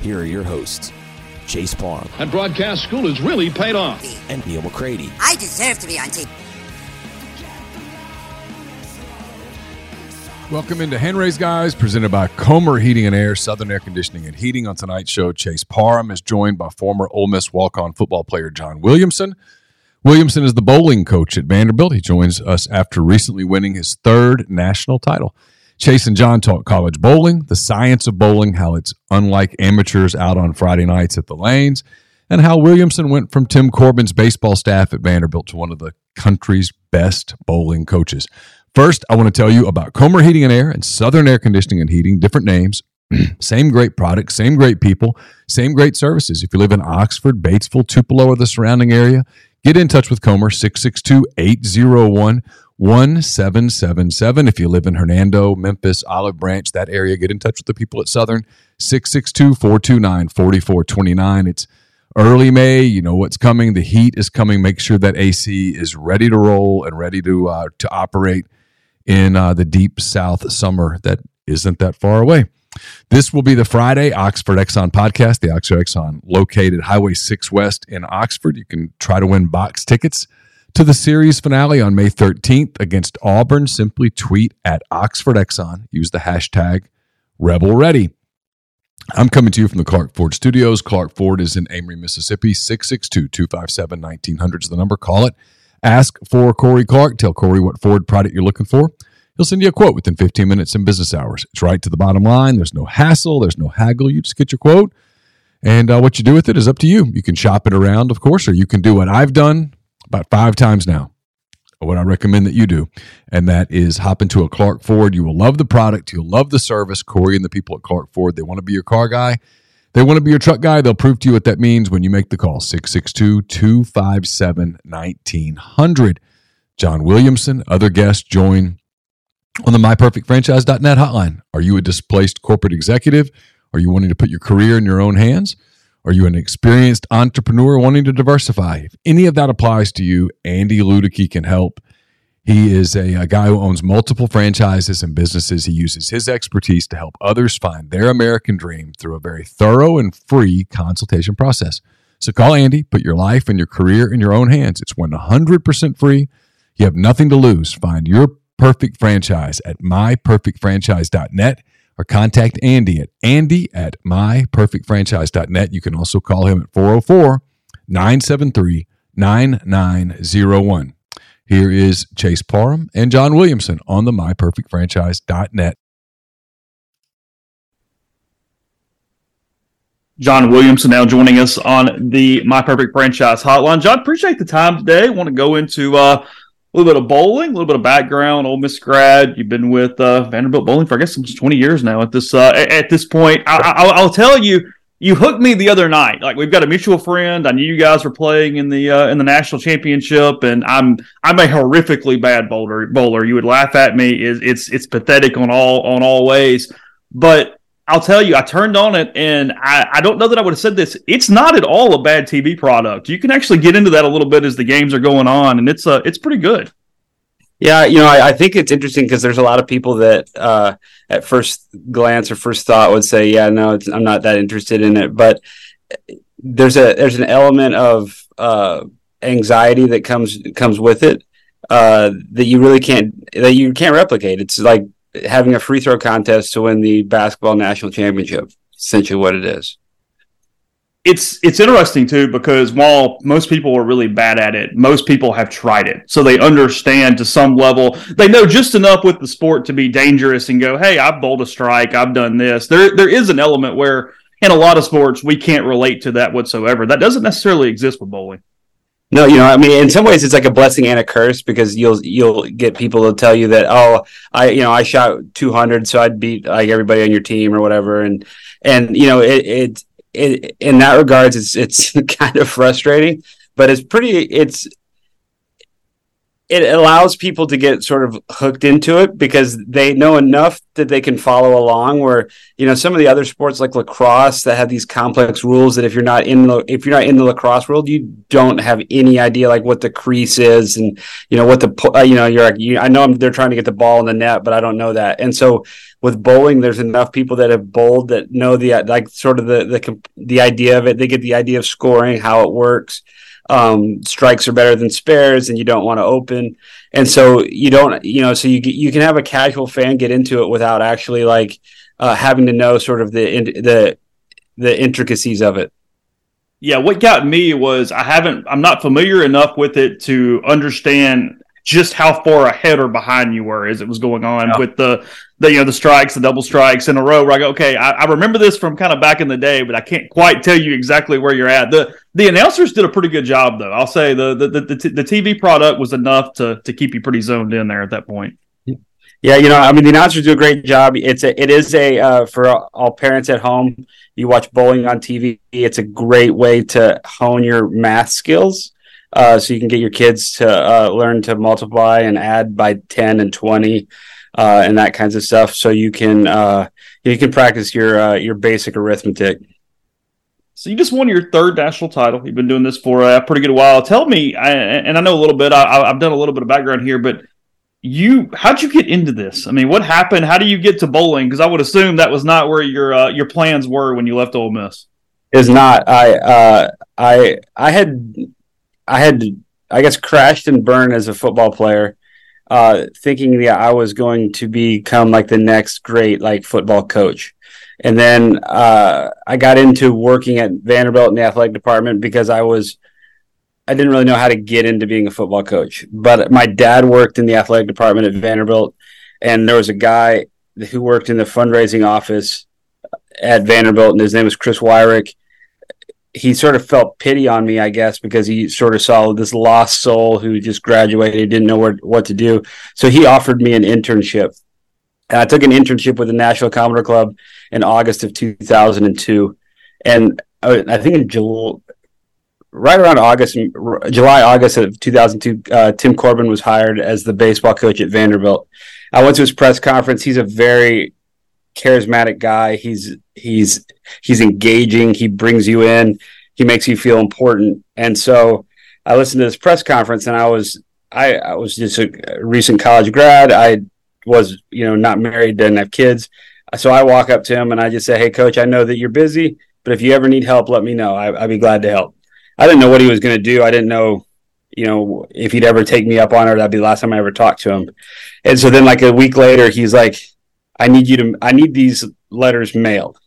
here are your hosts, Chase Parham And broadcast school has really paid off. and Neil McCready. I deserve to be on TV. Welcome into Henry's Guys, presented by Comer Heating and Air, Southern Air Conditioning and Heating. On tonight's show, Chase Parham is joined by former Ole Miss walk-on football player John Williamson. Williamson is the bowling coach at Vanderbilt. He joins us after recently winning his third national title. Chase and John talk college bowling, the science of bowling, how it's unlike amateurs out on Friday nights at the lanes, and how Williamson went from Tim Corbin's baseball staff at Vanderbilt to one of the country's best bowling coaches. First, I want to tell you about Comer Heating and Air and Southern Air Conditioning and Heating, different names, same great products, same great people, same great services. If you live in Oxford, Batesville, Tupelo, or the surrounding area, get in touch with Comer 662 801 1777. If you live in Hernando, Memphis, Olive Branch, that area, get in touch with the people at Southern 662 429 4429. It's early May. You know what's coming. The heat is coming. Make sure that AC is ready to roll and ready to uh, to operate in uh, the deep South summer that isn't that far away. This will be the Friday Oxford Exxon podcast. The Oxford Exxon located Highway 6 West in Oxford. You can try to win box tickets to the series finale on May 13th against Auburn. Simply tweet at Oxford Exxon. Use the hashtag Rebel Ready. I'm coming to you from the Clark Ford Studios. Clark Ford is in Amory, Mississippi. 662 257 1900 is the number. Call it. Ask for Corey Clark. Tell Corey what Ford product you're looking for. He'll send you a quote within 15 minutes in business hours. It's right to the bottom line. There's no hassle, there's no haggle. You just get your quote. And uh, what you do with it is up to you. You can shop it around, of course, or you can do what I've done about five times now. What I recommend that you do, and that is hop into a Clark Ford. You will love the product. You'll love the service. Corey and the people at Clark Ford, they want to be your car guy. They want to be your truck guy. They'll prove to you what that means when you make the call 662 257 1900. John Williamson, other guests join on the myperfectfranchise.net hotline. Are you a displaced corporate executive? Are you wanting to put your career in your own hands? Are you an experienced entrepreneur wanting to diversify? If any of that applies to you, Andy Ludicky can help. He is a, a, guy who owns multiple franchises and businesses. He uses his expertise to help others find their American dream through a very thorough and free consultation process. So call Andy, put your life and your career in your own hands. It's 100% free. You have nothing to lose. Find your perfect franchise at myperfectfranchise.net or contact Andy at andy at myperfectfranchise.net. You can also call him at 404 973 9901. Here is Chase Parham and John Williamson on the myperfectfranchise.net. John Williamson now joining us on the My Perfect Franchise Hotline. John, appreciate the time today. Want to go into uh, a little bit of bowling, a little bit of background. Ole Miss grad. You've been with uh, Vanderbilt bowling for I guess almost twenty years now. At this uh, at this point, I, will tell you, you hooked me the other night. Like we've got a mutual friend. I knew you guys were playing in the uh, in the national championship, and I'm I'm a horrifically bad bowler. Bowler, you would laugh at me. Is it's it's pathetic on all on all ways, but I'll tell you, I turned on it and I, I, don't know that I would have said this. It's not at all a bad TV product. You can actually get into that a little bit as the games are going on, and it's uh, it's pretty good. Yeah, you know, I, I think it's interesting because there's a lot of people that uh, at first glance or first thought would say, "Yeah, no, I'm not that interested in it." But there's a there's an element of uh, anxiety that comes comes with it uh, that you really can't that you can't replicate. It's like having a free throw contest to win the basketball national championship. Essentially, what it is it's it's interesting too because while most people are really bad at it, most people have tried it, so they understand to some level. They know just enough with the sport to be dangerous and go, "Hey, I've bowled a strike. I've done this." There there is an element where in a lot of sports we can't relate to that whatsoever. That doesn't necessarily exist with bowling. No, you know, I mean, in some ways, it's like a blessing and a curse because you'll you'll get people to tell you that, oh, I you know I shot two hundred, so I'd beat like everybody on your team or whatever, and and you know it, it it, in that regards, it's it's kind of frustrating, but it's pretty. It's it allows people to get sort of hooked into it because they know enough that they can follow along where you know some of the other sports like lacrosse that have these complex rules that if you're not in the if you're not in the lacrosse world you don't have any idea like what the crease is and you know what the uh, you know you're like you, I know I'm, they're trying to get the ball in the net but I don't know that. And so with bowling there's enough people that have bowled that know the like sort of the the the idea of it. They get the idea of scoring how it works um, strikes are better than spares and you don't want to open. And so you don't you know so you you can have a casual fan get into it without actually like uh, having to know sort of the the the intricacies of it. Yeah what got me was i haven't i'm not familiar enough with it to understand just how far ahead or behind you were as it was going on yeah. with the the you know the strikes, the double strikes in a row. Where I go, okay, I, I, remember this from kind of back in the day, but I can't quite tell you exactly where you're at. the The announcers did a pretty good job, though. I'll say the the the, the, the TV product was enough to to keep you pretty zoned in there at that point. Yeah, you know, I mean, the announcers do a great job. It's a, it is a uh, for all parents at home. You watch bowling on TV. It's a great way to hone your math skills, uh, so you can get your kids to uh, learn to multiply and add by ten and twenty uh, and that kinds of stuff. So you can uh, you can practice your uh, your basic arithmetic. So you just won your third national title. You've been doing this for a pretty good while. Tell me, I, and I know a little bit. I, have done a little bit of background here, but you, how'd you get into this? I mean, what happened? How do you get to bowling? Because I would assume that was not where your uh, your plans were when you left Ole Miss. Is not. I uh, I I had I had I guess crashed and burned as a football player uh, thinking that I was going to become like the next great like football coach. And then uh, I got into working at Vanderbilt in the athletic department because I was I didn't really know how to get into being a football coach. But my dad worked in the athletic department at Vanderbilt, and there was a guy who worked in the fundraising office at Vanderbilt, and his name was Chris Wyrick he sort of felt pity on me, I guess, because he sort of saw this lost soul who just graduated, didn't know what to do. So he offered me an internship. And I took an internship with the National Commodore Club in August of 2002. And I think in July, right around August, July, August of 2002, uh, Tim Corbin was hired as the baseball coach at Vanderbilt. I went to his press conference. He's a very charismatic guy. He's he's he's engaging. He brings you in. He makes you feel important. And so I listened to this press conference, and I was I, I was just a recent college grad. I was you know not married, didn't have kids. So I walk up to him and I just say, "Hey, coach, I know that you're busy, but if you ever need help, let me know. I, I'd be glad to help." I didn't know what he was going to do. I didn't know you know, if he'd ever take me up on it, that'd be the last time I ever talked to him. And so then, like a week later, he's like, I need you to, I need these letters mailed.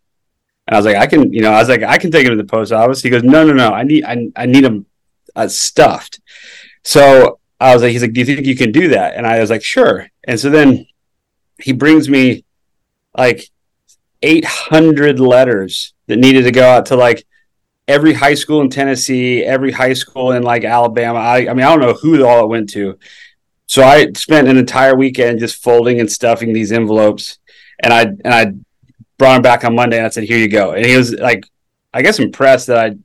And I was like, I can, you know, I was like, I can take them to the post office. He goes, no, no, no, I need, I, I need them uh, stuffed. So I was like, he's like, do you think you can do that? And I was like, sure. And so then he brings me like 800 letters that needed to go out to like every high school in Tennessee, every high school in like Alabama. I, I mean, I don't know who all it went to. So I spent an entire weekend just folding and stuffing these envelopes and I and I brought him back on Monday and I said, "Here you go." And he was like, I guess impressed that I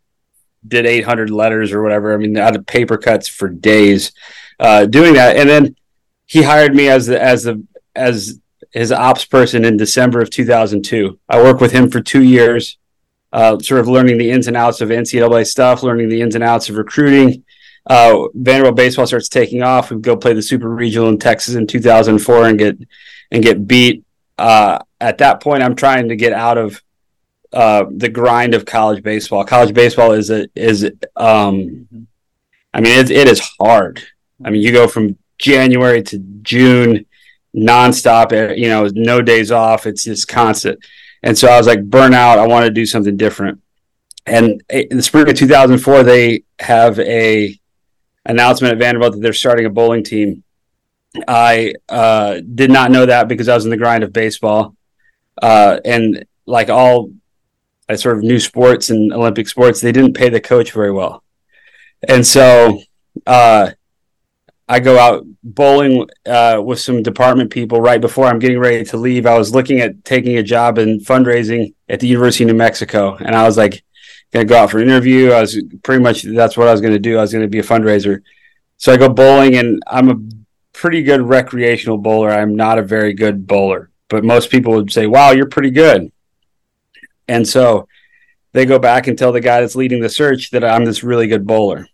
did 800 letters or whatever. I mean, I had paper cuts for days uh, doing that, and then he hired me as the as the as his ops person in December of 2002. I worked with him for two years, uh, sort of learning the ins and outs of NCAA stuff, learning the ins and outs of recruiting. uh, Vanderbilt baseball starts taking off. We go play the Super Regional in Texas in 2004 and get and get beat. Uh, at that point, I'm trying to get out of uh, the grind of college baseball. College baseball is a is um, I mean it, it is hard. I mean you go from January to June nonstop. eh, You know, no days off. It's just constant. And so I was like, burnout. I want to do something different. And in the spring of 2004, they have a announcement at Vanderbilt that they're starting a bowling team. I uh, did not know that because I was in the grind of baseball, uh, and like all I sort of new sports and Olympic sports, they didn't pay the coach very well, and so uh, I go out bowling uh, with some department people right before I'm getting ready to leave. I was looking at taking a job in fundraising at the University of New Mexico, and I was like, going to go out for an interview. I was pretty much that's what I was going to do. I was going to be a fundraiser. So I go bowling, and I'm a pretty good recreational bowler. I'm not a very good bowler, but most people would say, "Wow, you're pretty good." And so they go back and tell the guy that's leading the search that I'm this really good bowler.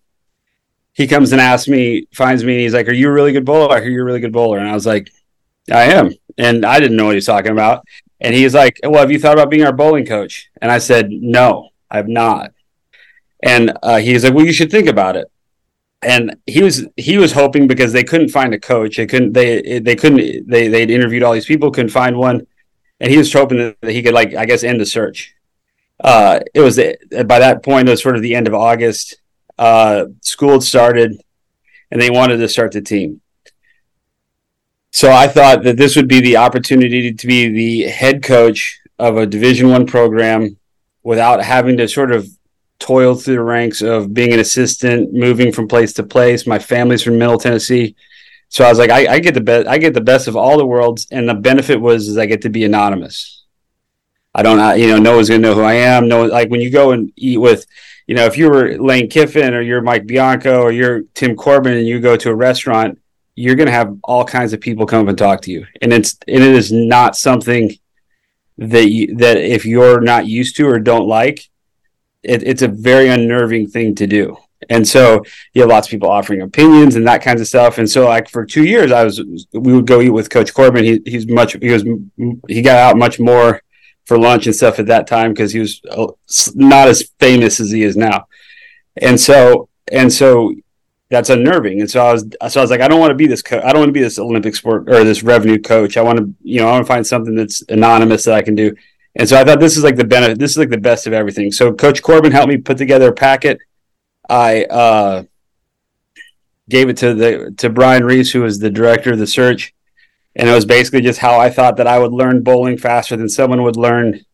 He comes and asks me, finds me, and he's like, "Are you a really good bowler? I hear you're a really good bowler." And I was like, "I am," and I didn't know what he was talking about. And he's like, "Well, have you thought about being our bowling coach?" And I said, "No, I've not." And uh, he's like, "Well, you should think about it." And he was he was hoping because they couldn't find a coach. They couldn't they they couldn't they they'd interviewed all these people, couldn't find one, and he was hoping that he could like I guess end the search. Uh, it was by that point it was sort of the end of August. Uh, school had started, and they wanted to start the team. So I thought that this would be the opportunity to be the head coach of a Division One program without having to sort of toil through the ranks of being an assistant, moving from place to place. My family's from Middle Tennessee, so I was like, I, I get the best. I get the best of all the worlds, and the benefit was is I get to be anonymous. I don't, I- you know, no one's gonna know who I am. No, like when you go and eat with, you know, if you were Lane Kiffin or you're Mike Bianco or you're Tim Corbin and you go to a restaurant, you're gonna have all kinds of people come up and talk to you, and it's and it is not something that you, that if you're not used to or don't like, it, it's a very unnerving thing to do. And so you have lots of people offering opinions and that kinds of stuff. And so like for two years, I was we would go eat with Coach Corbin. He he's much he was he got out much more for lunch and stuff at that time because he was uh, not as famous as he is now. And so and so that's unnerving. And so I was so I was like, I don't want to be this co- I don't want to be this Olympic sport or this revenue coach. I want to you know I want to find something that's anonymous that I can do. And so I thought this is like the benefit. This is like the best of everything. So Coach Corbin helped me put together a packet. I uh, gave it to the to Brian Reese, who was the director of the search, and it was basically just how I thought that I would learn bowling faster than someone would learn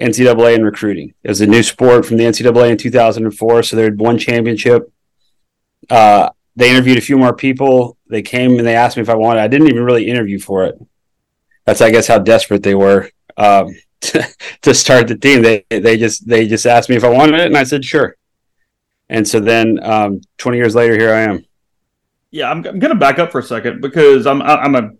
NCAA and recruiting. It was a new sport from the NCAA in 2004, so they had one championship. Uh, they interviewed a few more people. They came and they asked me if I wanted. I didn't even really interview for it. That's I guess how desperate they were um, to, start the team. They they just they just asked me if I wanted it, and I said sure. And so then, um, 20 years later, here I am. Yeah, I'm, I'm going to back up for a second because I'm I'm a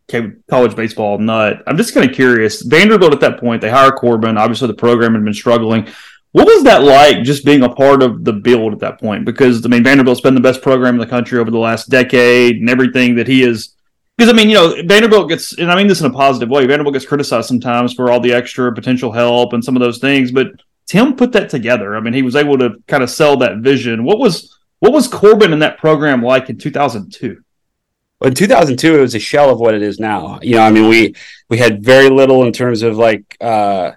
college baseball nut. I'm just kind of curious. Vanderbilt at that point, they hire Corbin. Obviously, the program had been struggling. What was that like, just being a part of the build at that point? Because I mean, Vanderbilt's been the best program in the country over the last decade, and everything that he is. Because I mean, you know, Vanderbilt gets, and I mean this in a positive way. Vanderbilt gets criticized sometimes for all the extra potential help and some of those things, but Tim put that together. I mean, he was able to kind of sell that vision. What was what was Corbin in that program like in 2002? Well, in 2002, it was a shell of what it is now. You know, I mean, we we had very little in terms of like uh,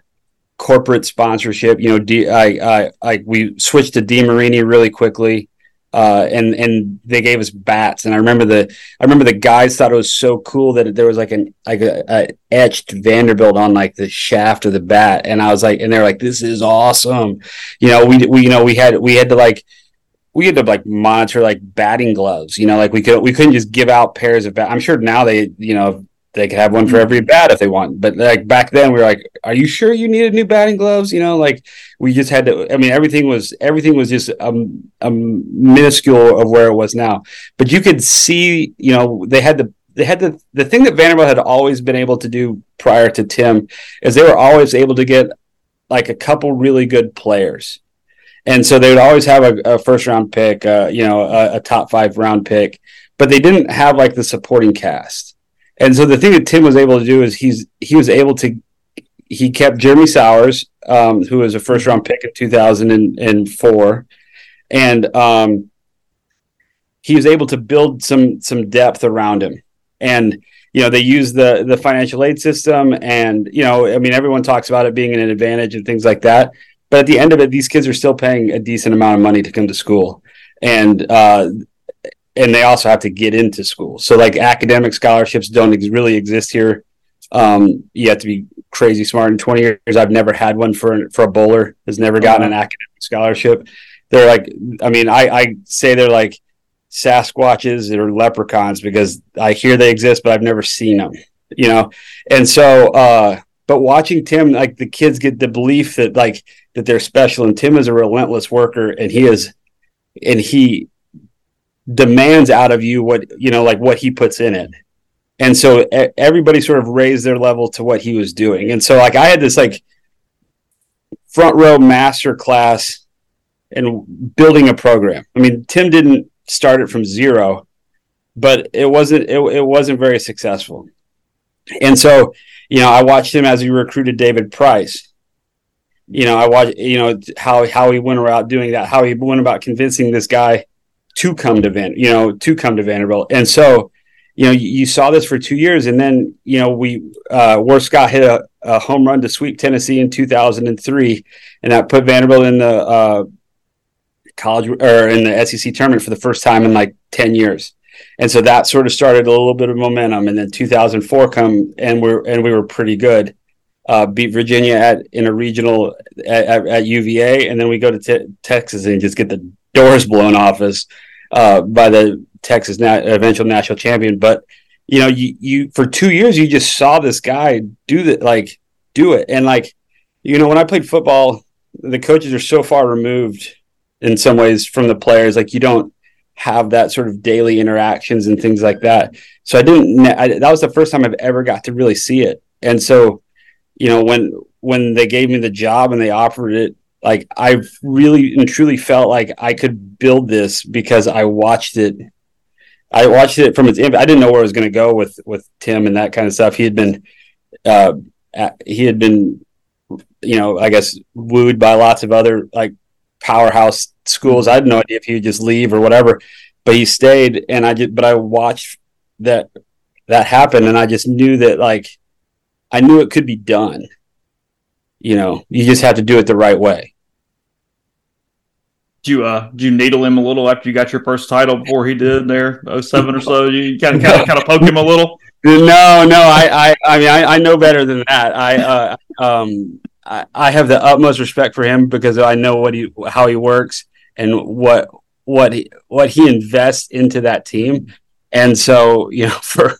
corporate sponsorship. You know, D, I, I, I, we switched to D Marini really quickly, uh, and and they gave us bats. And I remember the I remember the guys thought it was so cool that there was like an like a, a etched Vanderbilt on like the shaft of the bat, and I was like, and they're like, this is awesome. You know, we we you know we had we had to like we had to like monitor like batting gloves. You know, like we could we couldn't just give out pairs of bat. I'm sure now they you know they could have one for every bat if they want. But like back then, we were like, "Are you sure you needed new batting gloves?" You know, like we just had to. I mean, everything was everything was just um, um minuscule of where it was now. But you could see, you know, they had the they had the the thing that Vanderbilt had always been able to do prior to Tim is they were always able to get like a couple really good players and so they would always have a, a first round pick, uh, you know, a, a, top five round pick, but they didn't have like the supporting cast. And so the thing that Tim was able to do is he's he was able to he kept Jeremy Sowers, um, who was a first round pick in two thousand and four, and um, he was able to build some some depth around him. And you know they use the the financial aid system, and you know I mean everyone talks about it being an advantage and things like that. But at the end of it, these kids are still paying a decent amount of money to come to school, and uh, and they also have to get into school. So like academic scholarships don't ex- really exist here. Um, you have to be crazy smart. In 20 years, I've never had one for for a bowler. Has never gotten an academic scholarship. They're like, I mean, I, I say they're like Sasquatches or leprechauns because I hear they exist, but I've never seen them. You know, and so, uh, but watching Tim, like the kids get the belief that like that they're special. And Tim is a relentless worker, and he is, and he demands out of you what you know, like what he puts in it. And so everybody sort of raised their level to what he was doing. And so like I had this like front row master class and building a program. I mean, Tim didn't start it from zero, but it wasn't it, it wasn't very successful. And so, you know, I watched him as he recruited David Price you know, I watched, you know, how how he went about doing that, how he went about convincing this guy to come to Van, you know, to come to Vanderbilt. And so, you know, you, you saw this for two years, and then you know, we uh, Scott hit a, a, home run to sweep Tennessee in 2003, and that put Vanderbilt in the uh, college or in the SEC tournament for the first time in like 10 years. And so that sort of started a little bit of momentum. And then 2004 come and we're and we were pretty good uh, beat Virginia at in a regional at, at, at UVA, and then we go to te- Texas and just get the doors blown off us uh, by the Texas na- eventual national champion. But you know, you you for two years you just saw this guy do that, like do it, and like you know, when I played football, the coaches are so far removed in some ways from the players, like you don't have that sort of daily interactions and things like that. So I didn't. I, that was the first time I've ever got to really see it, and so you know when when they gave me the job and they offered it like i really and truly felt like i could build this because i watched it i watched it from its i didn't know where i was going to go with with tim and that kind of stuff he had been uh he had been you know i guess wooed by lots of other like powerhouse schools i had no idea if he would just leave or whatever but he stayed and i just but i watched that that happen and i just knew that like I knew it could be done. You know, you just have to do it the right way. Did you uh did you needle him a little after you got your first title before he did there 07 or so? You kind of kind of kind of poke him a little. No, no, I I I mean I, I know better than that. I uh um I, I have the utmost respect for him because I know what he how he works and what what he what he invests into that team. And so, you know, for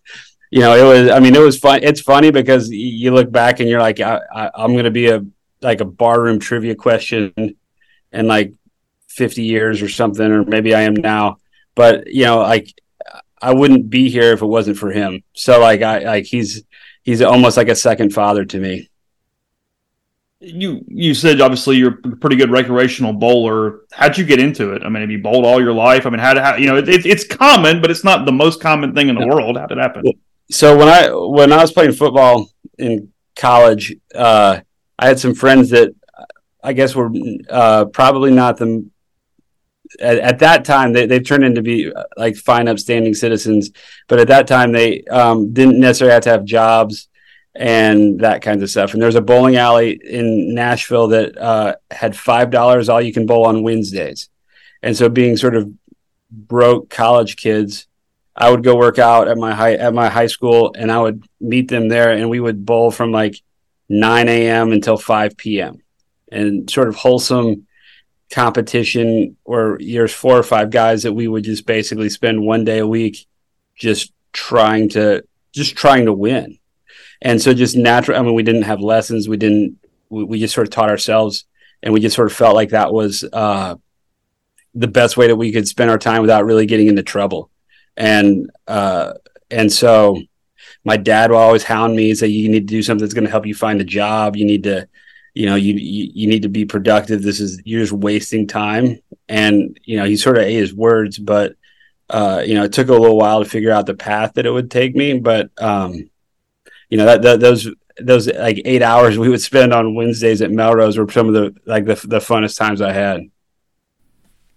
you know, it was. I mean, it was fun. It's funny because you look back and you're like, I, I, going to be a like a barroom trivia question and like 50 years or something, or maybe I am now. But you know, like I wouldn't be here if it wasn't for him. So like I like he's he's almost like a second father to me. You you said obviously you're a pretty good recreational bowler. How'd you get into it? I mean, have you bowled all your life? I mean, how, how you know it, it, it's common, but it's not the most common thing in the world. How did it happen? so when I when I was playing football in college, uh, I had some friends that I guess were uh, probably not the at, at, that time they, they've turned into be uh, like fine upstanding citizens but at that time they um, didn't necessarily have to have jobs and that kinds of stuff and there's a bowling alley in nashville that uh, had five dollars all you can bowl on wednesdays and so being sort of broke college kids I would go work out at my high at my high school, and I would meet them there, and we would bowl from like 9 a.m. until 5 p.m. and sort of wholesome competition or years four or five guys that we would just basically spend one day a week just trying to just trying to win. And so just natural. I mean, we didn't have lessons. We didn't. We, we just sort of taught ourselves, and we just sort of felt like that was uh, the best way that we could spend our time without really getting into trouble and uh, and so my dad will always hound me and say you need to do something that's going to help you find a job you need to you know, you, you, you need to be productive. This is, you're just wasting time. And, you know, he sort of ate his words, but, uh, you know, it took a little while to figure out the path that it would take me. But, um, you know, that, that those, those like eight hours we would spend on Wednesdays at Melrose were some of the, like the, the funnest times I had.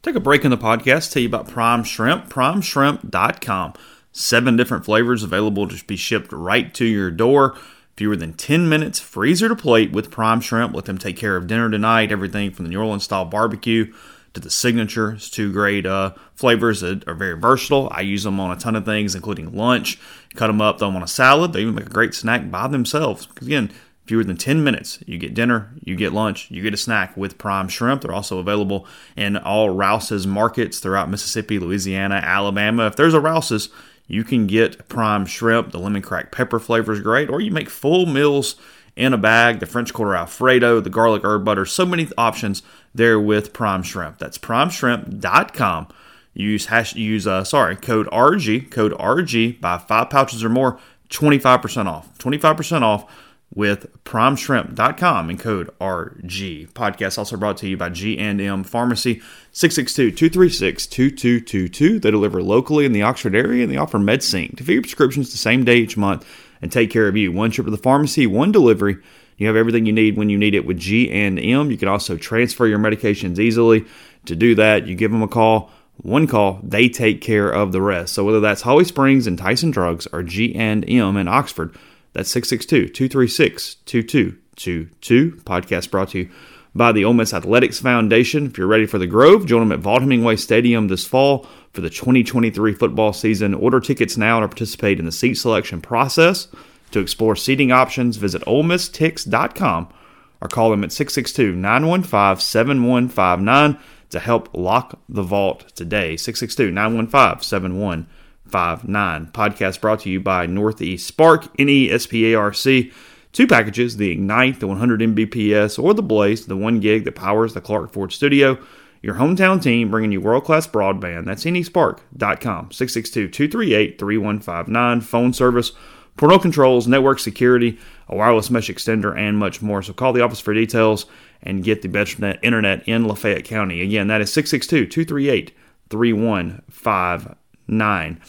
Take a break in the podcast, tell you about Prime Shrimp, primeshrimp.com. Seven different flavors available to be shipped right to your door. Fewer than 10 minutes, freezer to plate with Prime Shrimp. Let them take care of dinner tonight. Everything from the New Orleans style barbecue to the signature. It's two great uh, flavors that are very versatile. I use them on a ton of things, including lunch. Cut them up, throw them on a salad. They even make a great snack by themselves. Again, fewer than 10 minutes. You get dinner, you get lunch, you get a snack with prime shrimp. They're also available in all Rouse's markets throughout Mississippi, Louisiana, Alabama. If there's a Rouse's, you can get prime shrimp. The lemon crack pepper flavor is great, or you make full meals in a bag. The French Quarter Alfredo, the garlic herb butter, so many options there with prime shrimp. That's primeshrimp.com. Use hash use uh sorry code RG code RG buy five pouches or more 25% off 25% off with primeshrimp.com and code RG. Podcast also brought to you by G&M Pharmacy, 662-236-2222. They deliver locally in the Oxford area and they offer MedSync to fill your prescriptions the same day each month and take care of you. One trip to the pharmacy, one delivery. You have everything you need when you need it with G&M. You can also transfer your medications easily. To do that, you give them a call. One call, they take care of the rest. So whether that's Holly Springs and Tyson Drugs or G&M in Oxford, that's 662 236 2222. Podcast brought to you by the Ole Miss Athletics Foundation. If you're ready for the Grove, join them at Vaught Hemingway Stadium this fall for the 2023 football season. Order tickets now to participate in the seat selection process. To explore seating options, visit OleMissTix.com or call them at 662 915 7159 to help lock the vault today. 662 915 7159 five nine. Podcast brought to you by Northeast Spark, N E S P A R C. Two packages: the Ignite, the 100 Mbps, or the Blaze, the one gig that powers the Clark Ford Studio. Your hometown team bringing you world class broadband. That's nesparc.com. 662 238 3159. Phone service, parental controls, network security, a wireless mesh extender, and much more. So call the office for details and get the best internet in Lafayette County. Again, that is 662 238 3159 nine.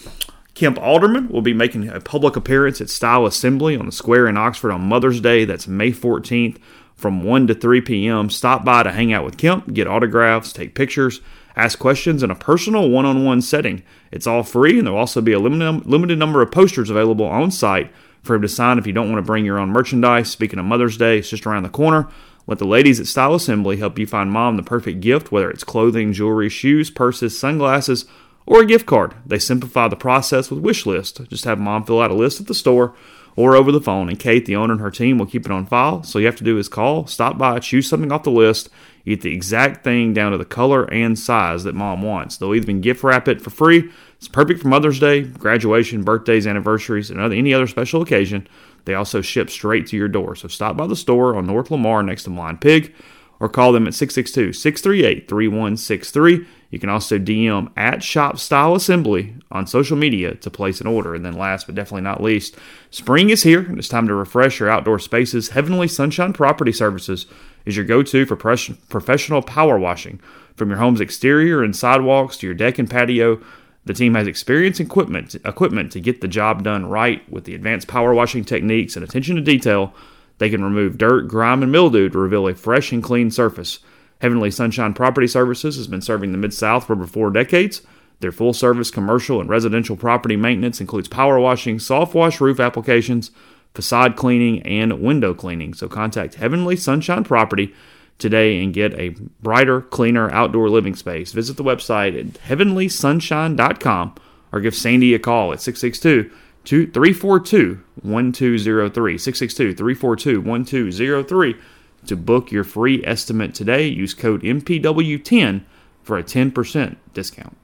Kemp Alderman will be making a public appearance at Style Assembly on the square in Oxford on Mother's Day. That's May 14th from 1 to 3 p.m. Stop by to hang out with Kemp, get autographs, take pictures, ask questions in a personal one on one setting. It's all free, and there will also be a limited number of posters available on site for him to sign if you don't want to bring your own merchandise. Speaking of Mother's Day, it's just around the corner. Let the ladies at Style Assembly help you find mom the perfect gift, whether it's clothing, jewelry, shoes, purses, sunglasses, or a gift card. They simplify the process with Wishlist. Just have mom fill out a list at the store or over the phone, and Kate, the owner, and her team will keep it on file. So you have to do is call, stop by, choose something off the list, get the exact thing down to the color and size that mom wants. They'll even gift wrap it for free. It's perfect for Mother's Day, graduation, birthdays, anniversaries, and other, any other special occasion. They also ship straight to your door. So stop by the store on North Lamar next to Blind Pig or call them at 662 638 3163. You can also DM at Shop Style Assembly on social media to place an order. And then, last but definitely not least, spring is here and it's time to refresh your outdoor spaces. Heavenly Sunshine Property Services is your go to for professional power washing. From your home's exterior and sidewalks to your deck and patio, the team has experience and equipment, equipment to get the job done right with the advanced power washing techniques and attention to detail. They can remove dirt, grime, and mildew to reveal a fresh and clean surface. Heavenly Sunshine Property Services has been serving the Mid South for over four decades. Their full service commercial and residential property maintenance includes power washing, soft wash roof applications, facade cleaning, and window cleaning. So contact Heavenly Sunshine Property today and get a brighter, cleaner outdoor living space. Visit the website at heavenlysunshine.com or give Sandy a call at 662 342 1203. 662 342 1203 to book your free estimate today. Use code MPW10 for a 10% discount.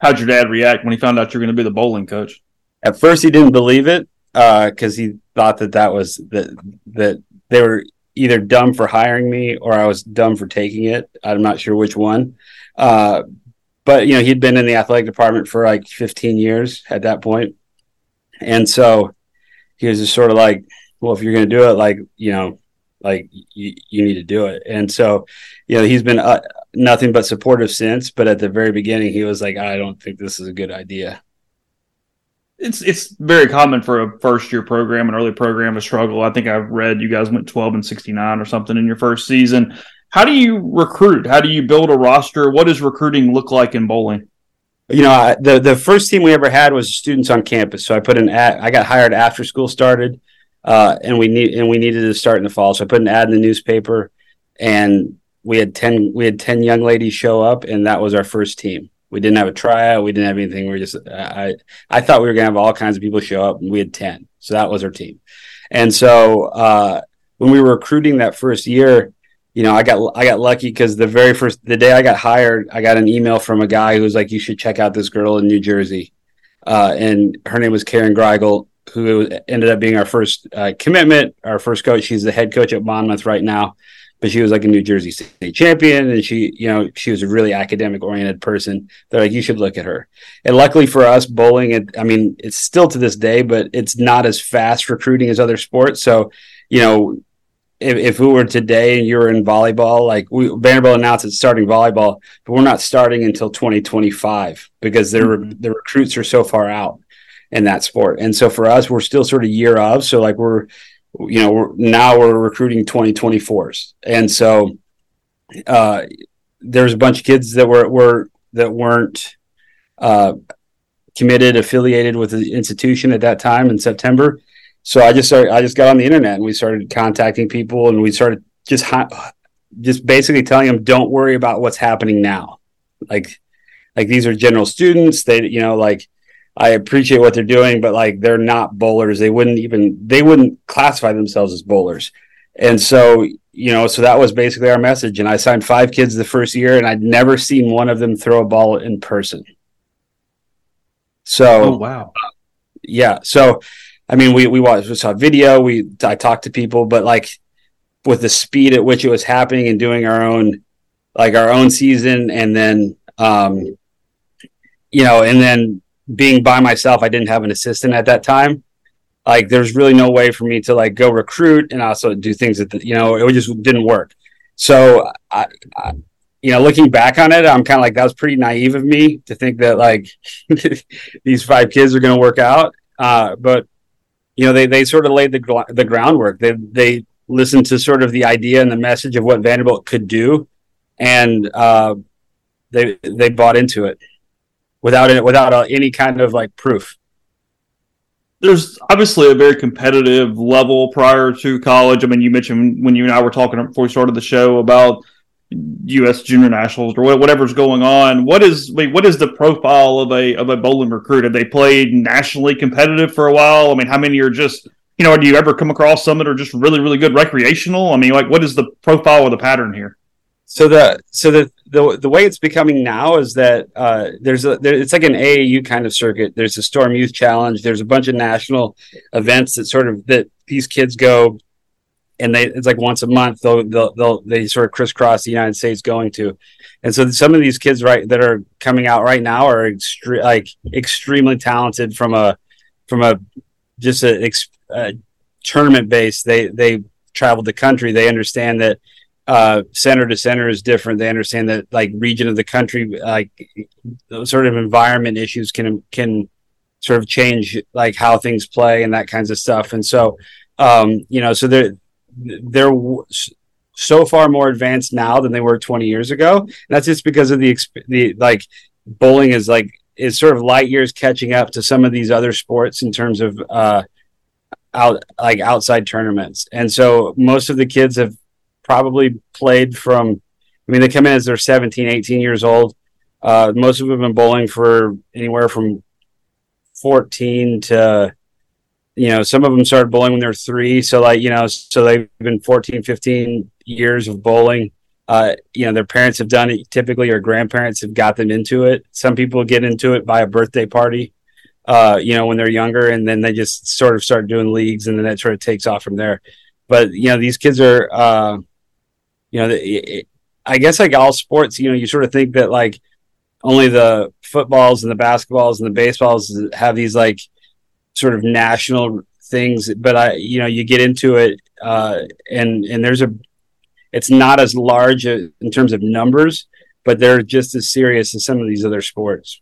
How'd your dad react when he found out you're going to be the bowling coach? At first, he didn't believe it because uh, he thought that that was that that they were either dumb for hiring me or I was dumb for taking it. I'm not sure which one. Uh, but you know, he'd been in the athletic department for like 15 years at that point, and so he was just sort of like, "Well, if you're going to do it, like you know, like you, you need to do it. And so, you know, he's been uh, nothing but supportive since. But at the very beginning, he was like, I don't think this is a good idea. It's it's very common for a first year program, an early program to struggle. I think I've read you guys went twelve and sixty nine or something in your first season. How do you recruit? How do you build a roster? What does recruiting look like in bowling? You know, I, the the first team we ever had was students on campus. So I put an ad. I got hired after school started, uh, and we need and we needed to start in the fall. So I put an ad in the newspaper, and we had ten we had ten young ladies show up, and that was our first team. We didn't have a tryout. We didn't have anything. We were just I I thought we were gonna have all kinds of people show up, and we had ten. So that was our team. And so uh, when we were recruiting that first year, you know, I got I got lucky because the very first the day I got hired, I got an email from a guy who was like, "You should check out this girl in New Jersey," uh, and her name was Karen Greigel, who ended up being our first uh, commitment, our first coach. She's the head coach at Monmouth right now, but she was like a New Jersey state champion, and she, you know, she was a really academic oriented person. They're like, you should look at her. And luckily for us, bowling, it, I mean, it's still to this day, but it's not as fast recruiting as other sports. So, you know, if, if we were today and you were in volleyball, like we, Vanderbilt announced it's starting volleyball, but we're not starting until 2025 because their mm-hmm. the recruits are so far out in that sport. And so for us, we're still sort of year of. So like we're, you know, we're, now we're recruiting 2024s, and so uh, there's a bunch of kids that were were that weren't uh, committed, affiliated with the institution at that time in September so I just started, I just got on the internet and we started contacting people and we started just ha- just basically telling them don't worry about what's happening now. Like like these are general students, they you know like I appreciate what they're doing but like they're not bowlers. They wouldn't even they wouldn't classify themselves as bowlers. And so, you know, so that was basically our message and I signed 5 kids the first year and I'd never seen one of them throw a ball in person. So, oh, wow. yeah, so I mean, we we watched, we saw video, we I talked to people, but like with the speed at which it was happening and doing our own like our own season, and then um, you know, and then being by myself, I didn't have an assistant at that time. Like, there's really no way for me to like go recruit and also do things that the, you know it just didn't work. So I, I you know, looking back on it, I'm kind of like that was pretty naive of me to think that like these five kids are going to work out. Uh, but you know, they they sort of laid the the groundwork. They they listened to sort of the idea and the message of what Vanderbilt could do, and uh, they they bought into it without it without uh, any kind of like proof. There's obviously a very competitive level prior to college. I mean, you mentioned when you and I were talking before we started the show about U.S. Junior Nationals or whatever's going on. What is what is the profile of a of a bowling recruit? Have they played nationally competitive for a while? I mean, how many are just you know? Do you ever come across some that are just really really good recreational? I mean, like what is the profile or the pattern here? So the so the the, the way it's becoming now is that uh, there's a there, it's like an AAU kind of circuit. There's a Storm Youth Challenge. There's a bunch of national events that sort of that these kids go and they it's like once a month they'll, they'll, they'll they sort of crisscross the United States going to, and so some of these kids right that are coming out right now are extre- like extremely talented from a from a just a, a tournament base. They they traveled the country. They understand that uh, center to center is different. They understand that like region of the country, like sort of environment issues can can sort of change like how things play and that kinds of stuff. And so, um, you know, so they're they're so far more advanced now than they were 20 years ago. And that's just because of the the like bowling is like is sort of light years catching up to some of these other sports in terms of uh out like outside tournaments. And so most of the kids have probably played from I mean they come in as they're 17, 18 years old. Uh most of them have been bowling for anywhere from 14 to you know, some of them started bowling when they're three. So like, you know, so they've been 14, 15 years of bowling. Uh, you know, their parents have done it typically or grandparents have got them into it. Some people get into it by a birthday party, uh, you know, when they're younger and then they just sort of start doing leagues and then that sort of takes off from there. But, you know, these kids are, uh, you know, it, I guess like all sports, you know, you sort of think that like only the footballs and the basketballs and the baseballs have these like, sort of national things but i you know you get into it uh, and and there's a it's not as large in terms of numbers, but they're just as serious as some of these other sports.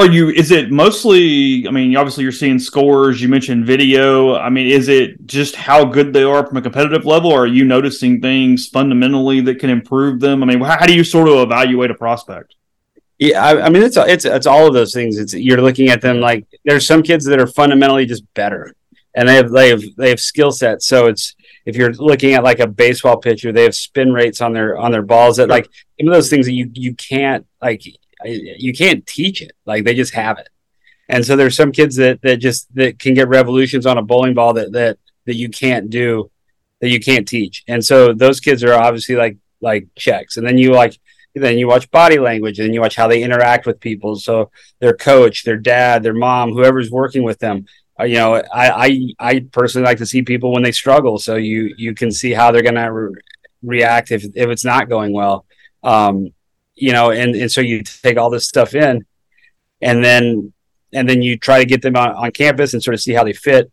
Are you? Is it mostly? I mean, obviously you're seeing scores. You mentioned video. I mean, is it just how good they are from a competitive level, or are you noticing things fundamentally that can improve them? I mean, how, how do you sort of evaluate a prospect? Yeah, I, I, mean, it's it's it's all of those things. It's you're looking at them like there's some kids that are fundamentally just better, and they have they have they have skill sets. So it's if you're looking at like a baseball pitcher, they have spin rates on their on their balls that like some of those things that you you can't like you can't teach it. Like they just have it. And so there's some kids that that just that can get revolutions on a bowling ball that that that you can't do that you can't teach. And so those kids are obviously like like checks. And then you like then you watch body language and you watch how they interact with people. So their coach, their dad, their mom, whoever's working with them. Uh, you know, I, I I personally like to see people when they struggle, so you you can see how they're to re- react if if it's not going well. Um, you know, and, and so you take all this stuff in and then and then you try to get them on, on campus and sort of see how they fit.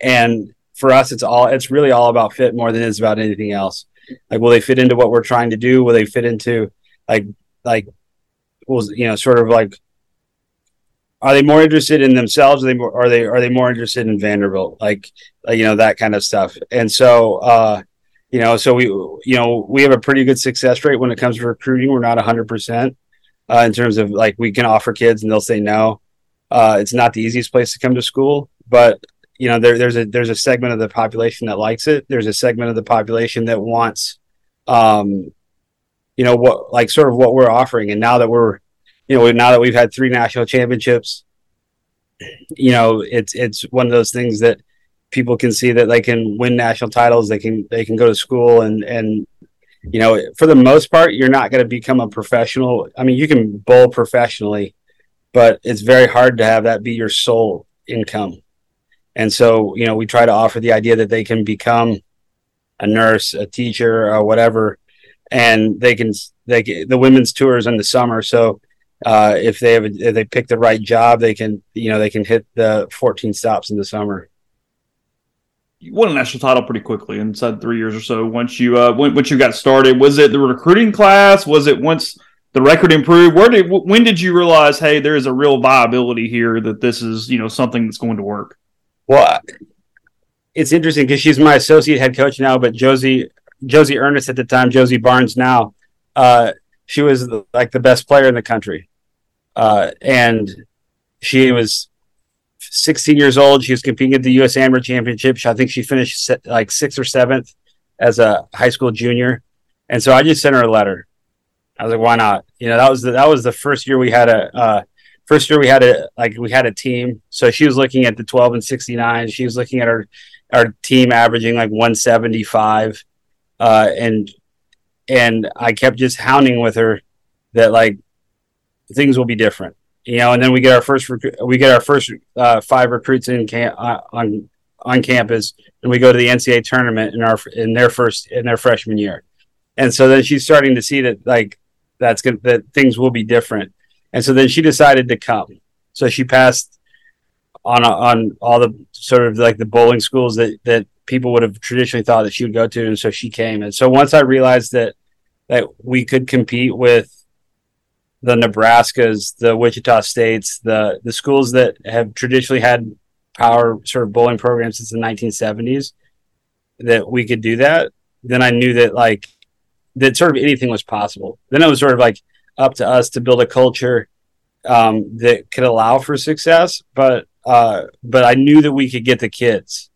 And for us, it's all it's really all about fit more than it's about anything else. Like, will they fit into what we're trying to do? Will they fit into like like was you know sort of like are they more interested in themselves? Are they more, are they are they more interested in Vanderbilt? Like, like you know that kind of stuff. And so uh, you know, so we, you know, we have a pretty good success rate when it comes to recruiting. We're not hundred uh, percent in terms of like we can offer kids and they'll say no. Uh, it's not the easiest place to come to school, but you know, there, there's a there's a segment of the population that likes it. There's a segment of the population that wants, um, you know, what like sort of what we're offering. And now that we're, you know, now that we've had three national championships, you know, it's it's one of those things that people can see that they can win national titles. They can they can go to school and and you know for the most part you're not going to become a professional. I mean you can bowl professionally, but it's very hard to have that be your sole income. And so you know we try to offer the idea that they can become a nurse, a teacher, or whatever, and they can they the women's tours in the summer. So uh, if they have a, if they pick the right job, they can you know they can hit the 14 stops in the summer you won a national title pretty quickly inside three years or so. Once you uh, once you got started, was it the recruiting class? Was it once the record improved? Where did when did you realize, hey, there is a real viability here that this is you know something that's going to work? Well, it's interesting because she's my associate head coach now, but Josie Josie Earnest at the time, Josie Barnes now, uh, she was like the best player in the country, uh, and she was 16 years old. She was competing at the U.S. Amateur Championship. I think she finished like sixth or seventh as a high school junior. And so I just sent her a letter. I was like, why not? You know, that was the, that was the first year we had a, uh, first year we had a, like we had a team. So she was looking at the 12 and 69. She was looking at our, our team averaging like 175. Uh, and, and I kept just hounding with her that like things will be different you know, and then we get our first we get our first uh, five recruits in camp uh, on on campus, and we go to the NCAA tournament in our in their first in their freshman year, and so then she's starting to see that like that's gonna that things will be different, and so then she decided to come. So she passed on on all the sort of like the bowling schools that that people would have traditionally thought that she would go to, and so she came. And so once I realized that that we could compete with the Nebraskas, the Wichita States, the the schools that have traditionally had power sort of bowling programs since the 1970s, that we could do that. Then I knew that like that sort of anything was possible. Then it was sort of like up to us to build a culture um, that could allow for success. But uh, but I knew that we could get the kids.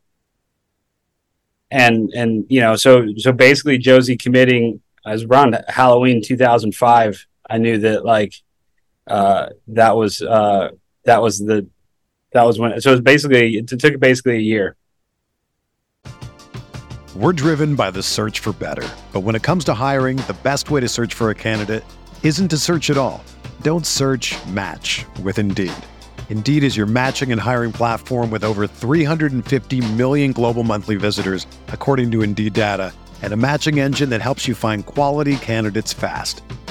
And and you know so so basically Josie committing as around Halloween 2005 I knew that like uh, that was uh, that was the that was when so it was basically it took basically a year. We're driven by the search for better, but when it comes to hiring, the best way to search for a candidate isn't to search at all. Don't search. Match with Indeed. Indeed is your matching and hiring platform with over 350 million global monthly visitors, according to Indeed data, and a matching engine that helps you find quality candidates fast.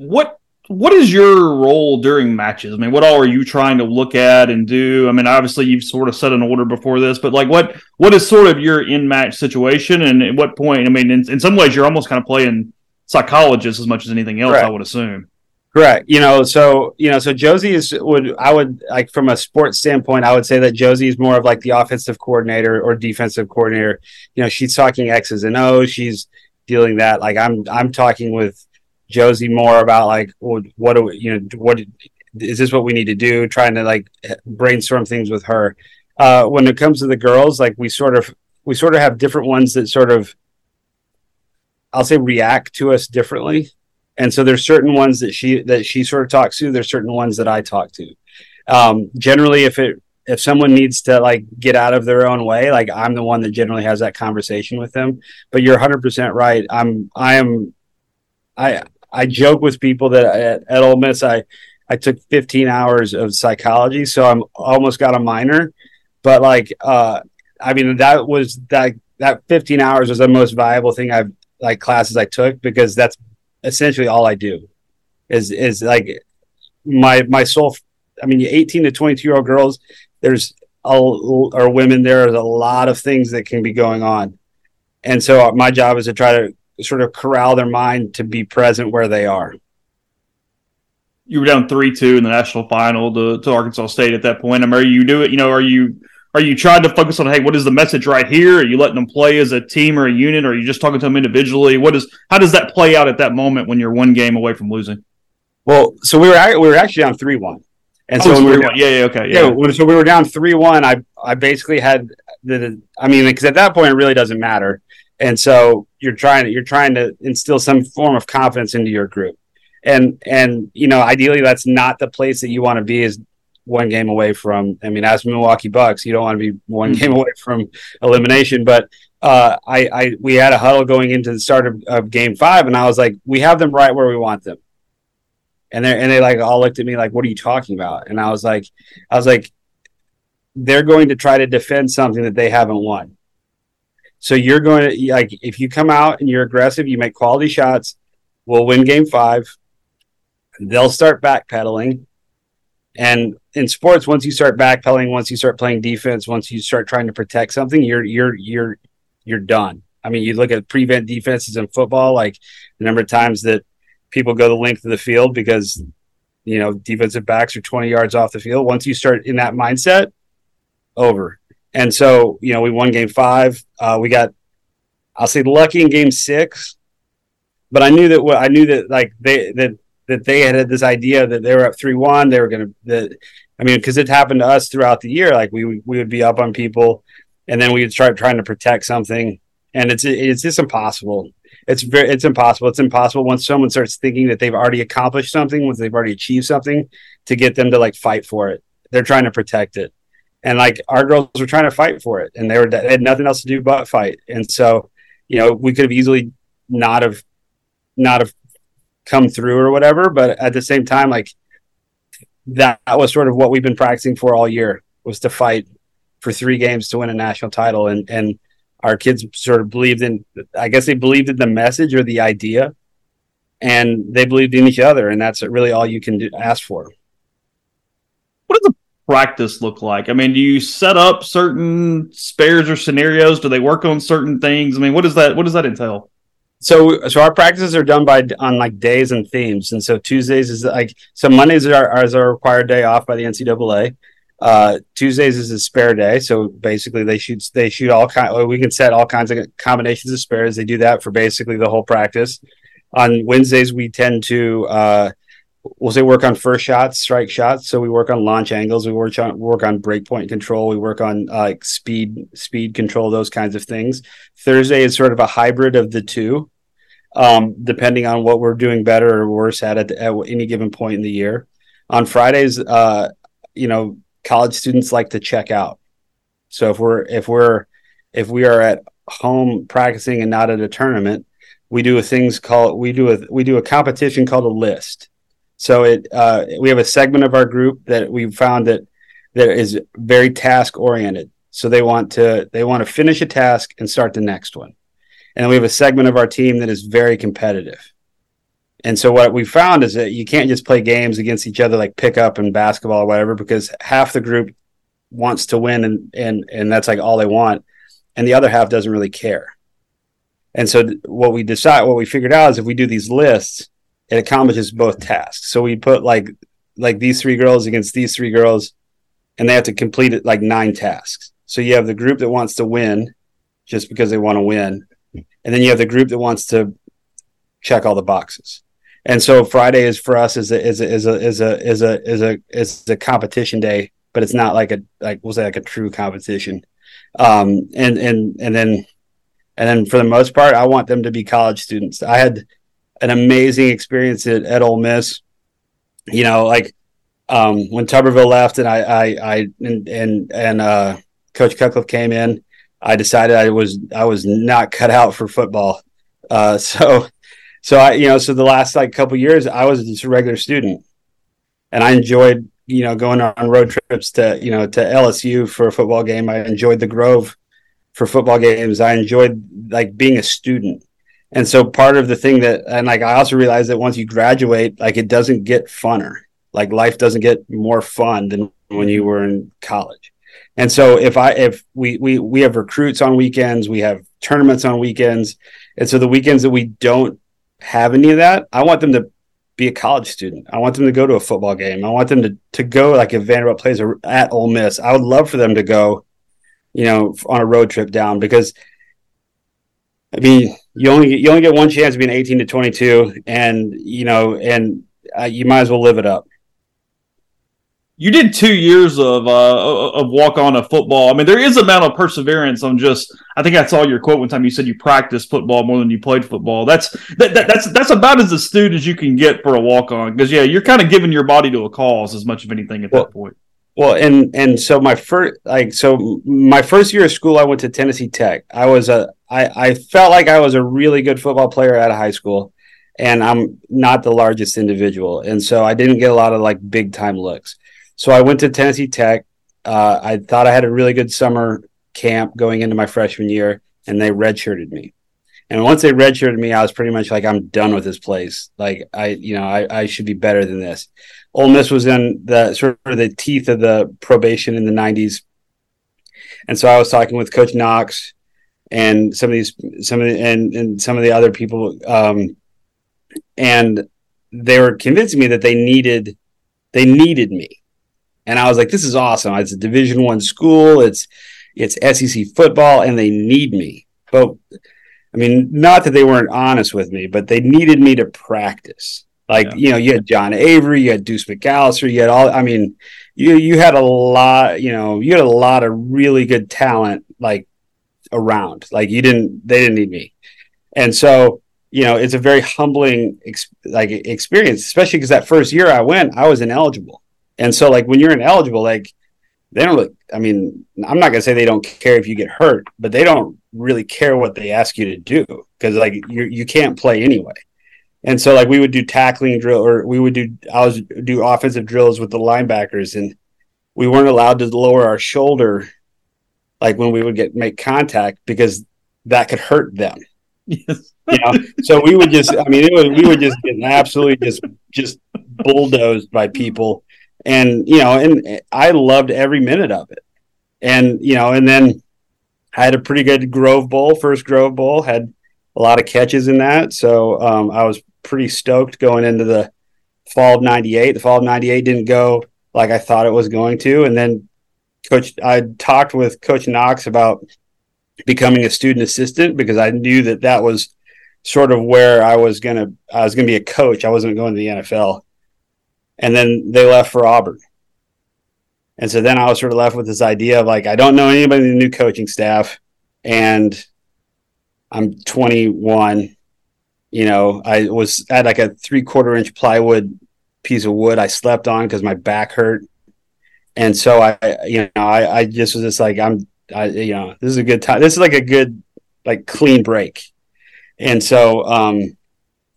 What what is your role during matches? I mean, what all are you trying to look at and do? I mean, obviously you've sort of set an order before this, but like what what is sort of your in match situation and at what point? I mean, in, in some ways you're almost kind of playing psychologist as much as anything else. I would assume. Correct. You know, so you know, so Josie is would I would like from a sports standpoint, I would say that Josie is more of like the offensive coordinator or defensive coordinator. You know, she's talking X's and O's. She's dealing that. Like I'm I'm talking with Josie more about like what do we, you know what is this what we need to do? Trying to like brainstorm things with her. Uh, when it comes to the girls, like we sort of we sort of have different ones that sort of I'll say react to us differently and so there's certain ones that she that she sort of talks to there's certain ones that i talk to um, generally if it if someone needs to like get out of their own way like i'm the one that generally has that conversation with them but you're 100% right i'm i am i i joke with people that at, at Ole Miss i i took 15 hours of psychology so i'm almost got a minor but like uh i mean that was that that 15 hours was the most valuable thing i've like classes i took because that's essentially all I do is is like my my soul. I mean, 18 to 22 year old girls. There's a, or women. There's a lot of things that can be going on, and so my job is to try to sort of corral their mind to be present where they are. You were down three two in the national final to, to Arkansas State at that point. I mean, are you do it? You know, are you are you trying to focus on hey, what is the message right here? Are you letting them play as a team or a unit, or are you just talking to them individually? What is how does that play out at that moment when you're one game away from losing? Well, so we were we were actually down three one, and Oh, so we were 3-1. yeah, yeah, okay, yeah. yeah. so we were down three one. I I basically had the I mean because at that point it really doesn't matter, and so you're trying to you're trying to instill some form of confidence into your group, and and you know ideally that's not the place that you want to be is one game away from. I mean, as Milwaukee Bucks, you don't want to be one game away from elimination, but. Uh, I, I, we had a huddle going into the start of, of game five, and I was like, "We have them right where we want them." and they and they like all looked at me like, "What are you talking about?" And I was like, I was like, they're going to try to defend something that they haven't won. So you're going to like if you come out and you're aggressive, you make quality shots, we'll win game five. They'll start backpedaling. And in sports, once you start backpedaling, once you start playing defense, once you start trying to protect something, you're you're you're you're done. I mean, you look at prevent defenses in football, like the number of times that people go the length of the field because you know defensive backs are 20 yards off the field. Once you start in that mindset, over. And so, you know, we won game five. Uh, we got, I'll say, lucky in game six, but I knew that what I knew that like they that that they had this idea that they were up three one. They were to that. I mean, because it happened to us throughout the year. Like we we would be up on people, and then we would start trying to protect something, and it's it's just impossible. It's very it's impossible. It's impossible once someone starts thinking that they've already accomplished something, once they've already achieved something, to get them to like fight for it. They're trying to protect it and like our girls were trying to fight for it and they were they had nothing else to do but fight. And so you know we could have easily not have not have come through or whatever but at the same time like that was sort of what we've been practicing for all year was to fight for three games to win a national title. And and our kids sort of believed in i guess they believed in the message or the idea and they believed in each other and that's really all you can do, ask for. What does a practice look like? I mean, do you set up certain spares or scenarios? Do they work on certain things? I mean, what does that what does that entail? so so our practices are done by on like days and themes and so tuesdays is like so mondays are, is our required day off by the ncaa uh tuesdays is a spare day so basically they shoot they shoot all kind we can set all kinds of combinations of spares they do that for basically the whole practice on wednesdays we tend to uh we'll say work on first shots, strike shots. So we work on launch angles, we work on work on breakpoint control, we work on uh, like speed speed control, those kinds of things. Thursday is sort of a hybrid of the two, um, depending on what we're doing better or worse at at, at any given point in the year. On Fridays, uh, you know, college students like to check out. So if we're if we're if we are at home practicing and not at a tournament, we do a things called we do a we do a competition called a list. So it uh, we have a segment of our group that we found that that is very task oriented. So they want to they want to finish a task and start the next one. And we have a segment of our team that is very competitive. And so what we found is that you can't just play games against each other like pickup and basketball or whatever because half the group wants to win and and and that's like all they want and the other half doesn't really care. And so what we decide, what we figured out is if we do these lists, it accomplishes both tasks. So we put like like these three girls against these three girls, and they have to complete it like nine tasks. So you have the group that wants to win, just because they want to win, and then you have the group that wants to check all the boxes. And so Friday is for us is a is a is a is a is a is a is a competition day, but it's not like a like we'll say like a true competition. Um, and and and then and then for the most part, I want them to be college students. I had an amazing experience at, at Ole Miss. You know, like um, when Tuberville left and I, I, I and and, and uh, Coach Cutcliffe came in, I decided I was I was not cut out for football. Uh, so, so I you know so the last like couple years I was just a regular student, and I enjoyed you know going on road trips to you know to LSU for a football game. I enjoyed the Grove for football games. I enjoyed like being a student. And so part of the thing that and like I also realized that once you graduate, like it doesn't get funner. Like life doesn't get more fun than when you were in college. And so if I if we we we have recruits on weekends, we have tournaments on weekends. And so the weekends that we don't have any of that, I want them to be a college student. I want them to go to a football game. I want them to to go like if Vanderbilt plays at Ole Miss. I would love for them to go you know, on a road trip down because I mean, you only you only get one chance being 18 to 22, and you know, and uh, you might as well live it up. You did two years of uh, of walk on of football. I mean, there is a amount of perseverance on just. I think I saw your quote one time. You said you practiced football more than you played football. That's that, that that's that's about as astute as you can get for a walk on. Because yeah, you're kind of giving your body to a cause as much of anything at well, that point. Well, and and so my first like so my first year of school, I went to Tennessee Tech. I was a I I felt like I was a really good football player out of high school, and I'm not the largest individual, and so I didn't get a lot of like big time looks. So I went to Tennessee Tech. Uh, I thought I had a really good summer camp going into my freshman year, and they redshirted me. And once they redshirted me, I was pretty much like, I'm done with this place. Like I, you know, I, I should be better than this. Ole Miss was in the sort of the teeth of the probation in the '90s, and so I was talking with Coach Knox and some of these, some of the, and and some of the other people, um, and they were convincing me that they needed, they needed me, and I was like, this is awesome. It's a Division One school. It's it's SEC football, and they need me. But I mean, not that they weren't honest with me, but they needed me to practice. Like yeah. you know, you had John Avery, you had Deuce McAllister, you had all. I mean, you you had a lot. You know, you had a lot of really good talent like around. Like you didn't, they didn't need me, and so you know, it's a very humbling ex- like experience, especially because that first year I went, I was ineligible, and so like when you're ineligible, like they don't look. I mean, I'm not gonna say they don't care if you get hurt, but they don't really care what they ask you to do because like you you can't play anyway. And so like we would do tackling drill or we would do I was do offensive drills with the linebackers and we weren't allowed to lower our shoulder like when we would get make contact because that could hurt them. Yes. you know, so we would just I mean it was we would just get absolutely just just bulldozed by people. And you know, and I loved every minute of it. And you know, and then I had a pretty good Grove Bowl, first Grove Bowl, had a lot of catches in that. So um, I was pretty stoked going into the fall of 98. The fall of 98 didn't go like I thought it was going to. And then coach, I talked with coach Knox about becoming a student assistant because I knew that that was sort of where I was going to, I was going to be a coach. I wasn't going to the NFL. and then they left for Auburn. And so then I was sort of left with this idea of like, I don't know anybody in the new coaching staff, and I'm 21. You know, I was at like a three quarter inch plywood piece of wood I slept on because my back hurt. And so I, you know, I, I just was just like, I'm, I, you know, this is a good time. This is like a good, like clean break. And so, um,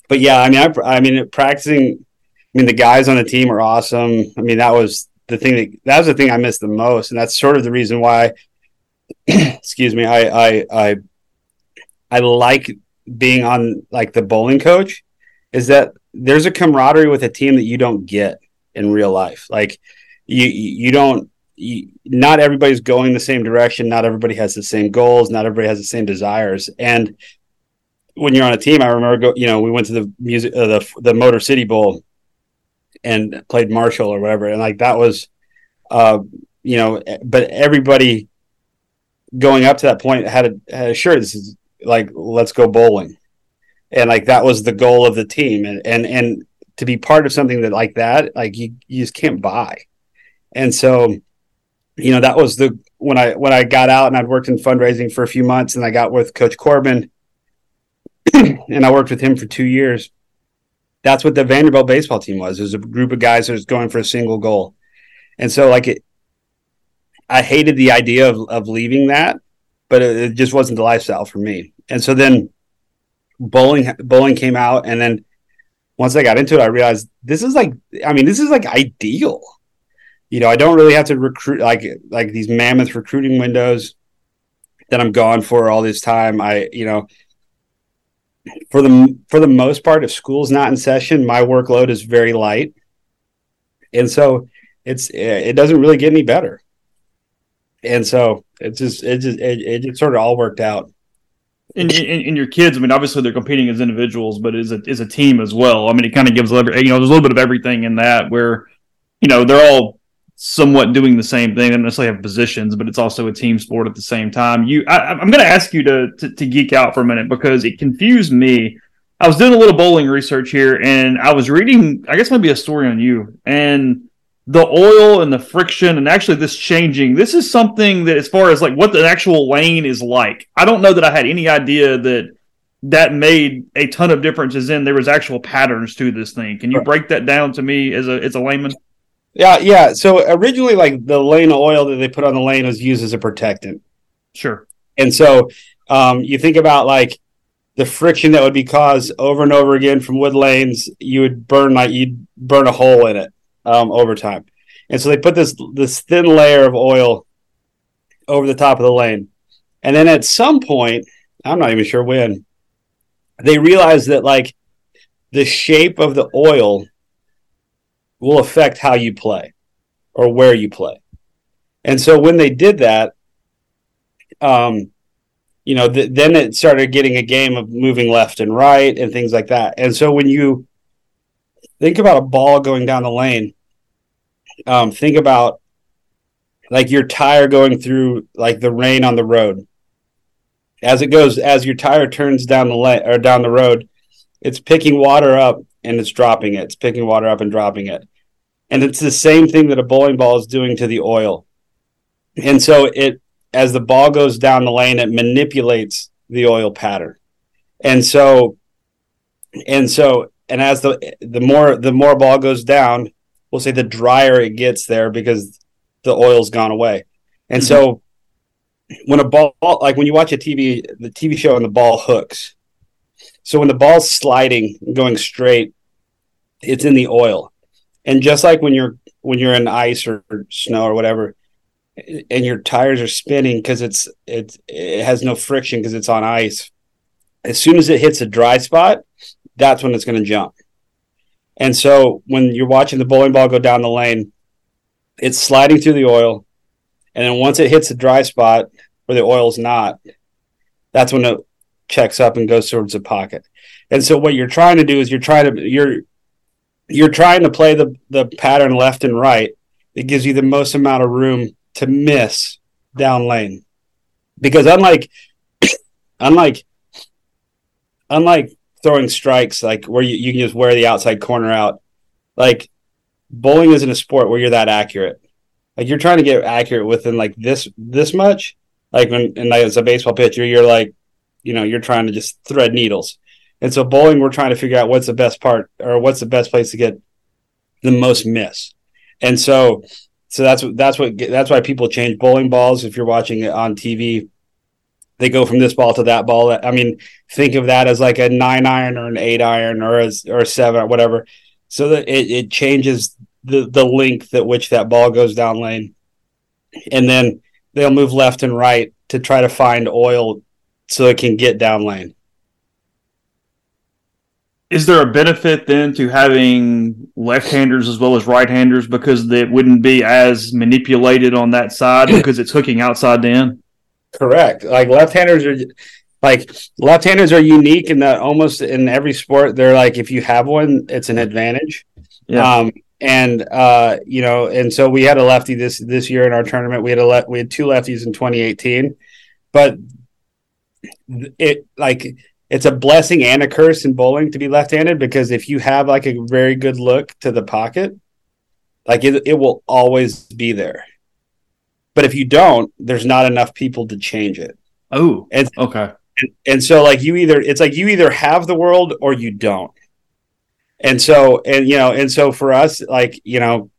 but yeah, I mean, I, I mean, practicing, I mean, the guys on the team are awesome. I mean, that was the thing that, that was the thing I missed the most. And that's sort of the reason why, excuse me, I, I, I, I like being on like the bowling coach is that there's a camaraderie with a team that you don't get in real life. Like you, you don't, you, not everybody's going the same direction. Not everybody has the same goals. Not everybody has the same desires. And when you're on a team, I remember, go, you know, we went to the music, uh, the the Motor City Bowl, and played Marshall or whatever, and like that was, uh, you know, but everybody going up to that point had a, had a sure this is like let's go bowling, and like that was the goal of the team, and and and to be part of something that like that, like you you just can't buy, and so, you know, that was the when I when I got out and I'd worked in fundraising for a few months, and I got with Coach Corbin and I worked with him for two years. That's what the Vanderbilt baseball team was. It was a group of guys that was going for a single goal. And so like it I hated the idea of, of leaving that, but it, it just wasn't the lifestyle for me. And so then bowling bowling came out and then once I got into it, I realized this is like I mean, this is like ideal. You know, I don't really have to recruit like like these mammoth recruiting windows that I'm gone for all this time. I, you know, for the for the most part, if school's not in session, my workload is very light, and so it's it doesn't really get any better. And so it just it just it, it just sort of all worked out. And, and, your kids, I mean, obviously they're competing as individuals, but as a as a team as well. I mean, it kind of gives you know there's a little bit of everything in that where you know they're all somewhat doing the same thing. They don't necessarily have positions, but it's also a team sport at the same time. You, I, am going to ask you to, to, to geek out for a minute because it confused me. I was doing a little bowling research here, and I was reading, I guess maybe a story on you and the oil and the friction, and actually this changing. This is something that, as far as like what the actual lane is like, I don't know that I had any idea that that made a ton of differences in there was actual patterns to this thing. Can you break that down to me as a as a layman? Yeah, yeah. So originally, like the lane of oil that they put on the lane was used as a protectant. Sure. And so um, you think about like the friction that would be caused over and over again from wood lanes, you would burn like you'd burn a hole in it um, over time. And so they put this this thin layer of oil over the top of the lane, and then at some point, I'm not even sure when, they realized that like the shape of the oil will affect how you play or where you play. And so when they did that, um, you know, th- then it started getting a game of moving left and right and things like that. And so when you think about a ball going down the lane, um, think about like your tire going through like the rain on the road. As it goes, as your tire turns down the lane or down the road, it's picking water up and it's dropping it. It's picking water up and dropping it. And it's the same thing that a bowling ball is doing to the oil. And so it as the ball goes down the lane, it manipulates the oil pattern. And so and so and as the the more the more ball goes down, we'll say the drier it gets there because the oil's gone away. And mm-hmm. so when a ball like when you watch a TV the TV show and the ball hooks. So when the ball's sliding going straight, it's in the oil. And just like when you're when you're in ice or, or snow or whatever, and your tires are spinning because it's it it has no friction because it's on ice. As soon as it hits a dry spot, that's when it's going to jump. And so when you're watching the bowling ball go down the lane, it's sliding through the oil, and then once it hits a dry spot where the oil's not, that's when it checks up and goes towards the pocket. And so what you're trying to do is you're trying to you're you're trying to play the, the pattern left and right, it gives you the most amount of room to miss down lane. Because unlike unlike unlike throwing strikes like where you, you can just wear the outside corner out, like bowling isn't a sport where you're that accurate. Like you're trying to get accurate within like this this much. Like when and like as a baseball pitcher, you're like, you know, you're trying to just thread needles. And so bowling, we're trying to figure out what's the best part or what's the best place to get the most miss. And so so that's that's what that's why people change bowling balls. If you're watching it on TV, they go from this ball to that ball. I mean, think of that as like a nine iron or an eight iron or a, or a seven or whatever. So that it, it changes the the length at which that ball goes down lane, and then they'll move left and right to try to find oil so it can get down lane. Is there a benefit then to having left-handers as well as right-handers because it wouldn't be as manipulated on that side because it's hooking outside in? Correct. Like left-handers are like left-handers are unique in that almost in every sport they're like if you have one, it's an advantage. Yeah. Um, and uh, you know, and so we had a lefty this this year in our tournament. We had a le- we had two lefties in 2018, but it like it's a blessing and a curse in bowling to be left-handed because if you have like a very good look to the pocket, like it, it will always be there. But if you don't, there's not enough people to change it. Oh, And okay. and so like you either it's like you either have the world or you don't. And so and you know and so for us like you know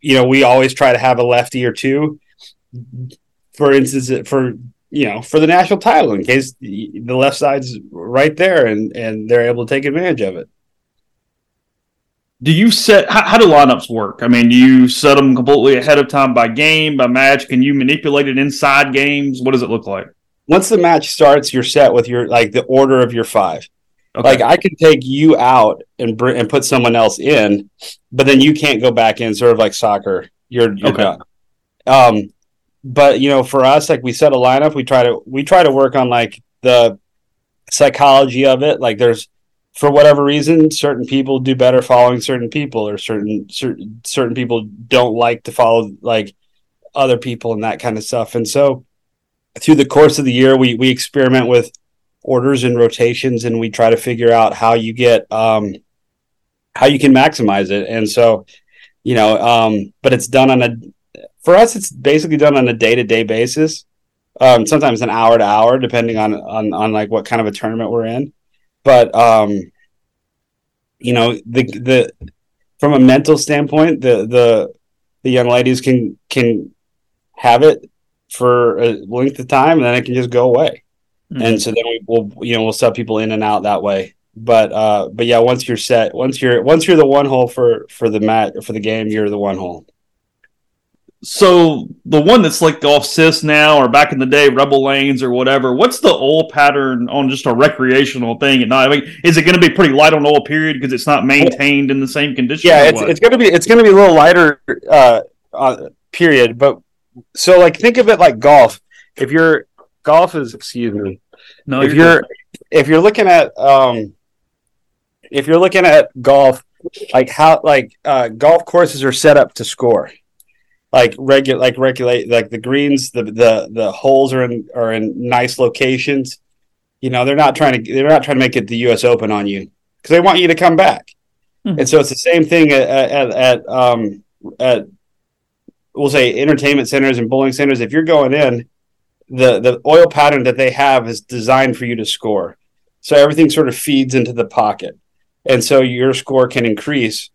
you know we always try to have a lefty or two for instance for you know for the national title in case the the left side's right there and and they're able to take advantage of it. Do you set how, how do lineups work? I mean, do you set them completely ahead of time by game, by match? Can you manipulate it inside games? What does it look like? Once the match starts, you're set with your like the order of your five. Okay. Like I can take you out and br- and put someone else in, but then you can't go back in. Sort of like soccer, you're, you're Okay. done. Um, but you know, for us, like we set a lineup. We try to we try to work on like the psychology of it. Like there's for whatever reason, certain people do better following certain people, or certain certain certain people don't like to follow like other people and that kind of stuff. And so through the course of the year, we we experiment with orders and rotations and we try to figure out how you get um how you can maximize it and so you know um but it's done on a for us it's basically done on a day-to-day basis um sometimes an hour to hour depending on on on like what kind of a tournament we're in but um you know the the from a mental standpoint the the the young ladies can can have it for a length of time and then it can just go away. And so then we will you know we'll sub people in and out that way. But uh but yeah once you're set once you're once you're the one hole for for the mat for the game you're the one hole So the one that's like off cis now, or back in the day, Rebel Lanes or whatever. What's the oil pattern on just a recreational thing and night? I mean, is it going to be pretty light on oil period because it's not maintained in the same condition? yeah it's, it's gonna be it's gonna be a little lighter uh, uh period but so like think of it like golf if you're golf is excuse me no. if you're you're if you're looking at um if you're looking at golf like how like uh golf courses are set up to score like regular like regulate like the greens the the the holes are in are in nice locations you know they're not trying to they're not trying to make it the us open on you because they want you to come back Mhm. and so it's the same thing at at, at um at we'll say entertainment centers and bowling centers if you're going in the the oil pattern that they have is designed for you to score. So everything sort of feeds into the pocket. And so your score can increase.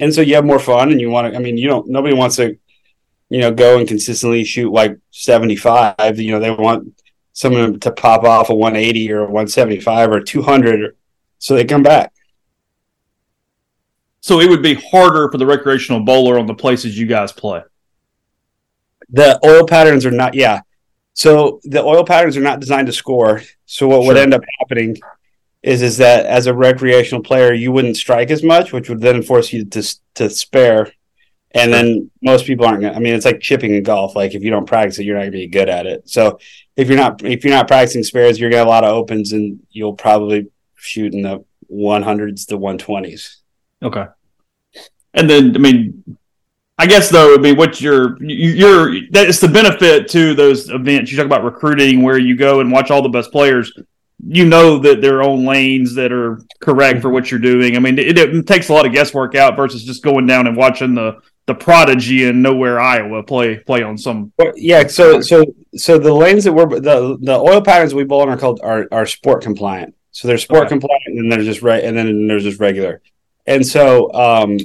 And so you have more fun and you want to I mean you don't nobody wants to you know go and consistently shoot like 75, you know they want someone to pop off a 180 or a 175 or 200 so they come back. so it would be harder for the recreational bowler on the places you guys play. the oil patterns are not yeah so the oil patterns are not designed to score so what would end up happening is is that as a recreational player you wouldn't strike as much which would then force you to to spare and then most people aren't gonna i mean it's like chipping in golf like if you don't practice it you're not gonna be good at it so if you're not if you're not practicing spares you're gonna have a lot of opens and you'll probably shoot in the 100s to 120s Okay. And then, I mean, I guess though, i mean be what you're, you- you're, that's the benefit to those events. You talk about recruiting where you go and watch all the best players. You know that there are own lanes that are correct for what you're doing. I mean, it, it takes a lot of guesswork out versus just going down and watching the the prodigy in nowhere Iowa play play on some. Yeah, so so so the lanes that we're the the oil patterns we bowl on are called are are sport compliant. So they're sport okay. compliant, and then there's just right, and then there's just regular. And so, um,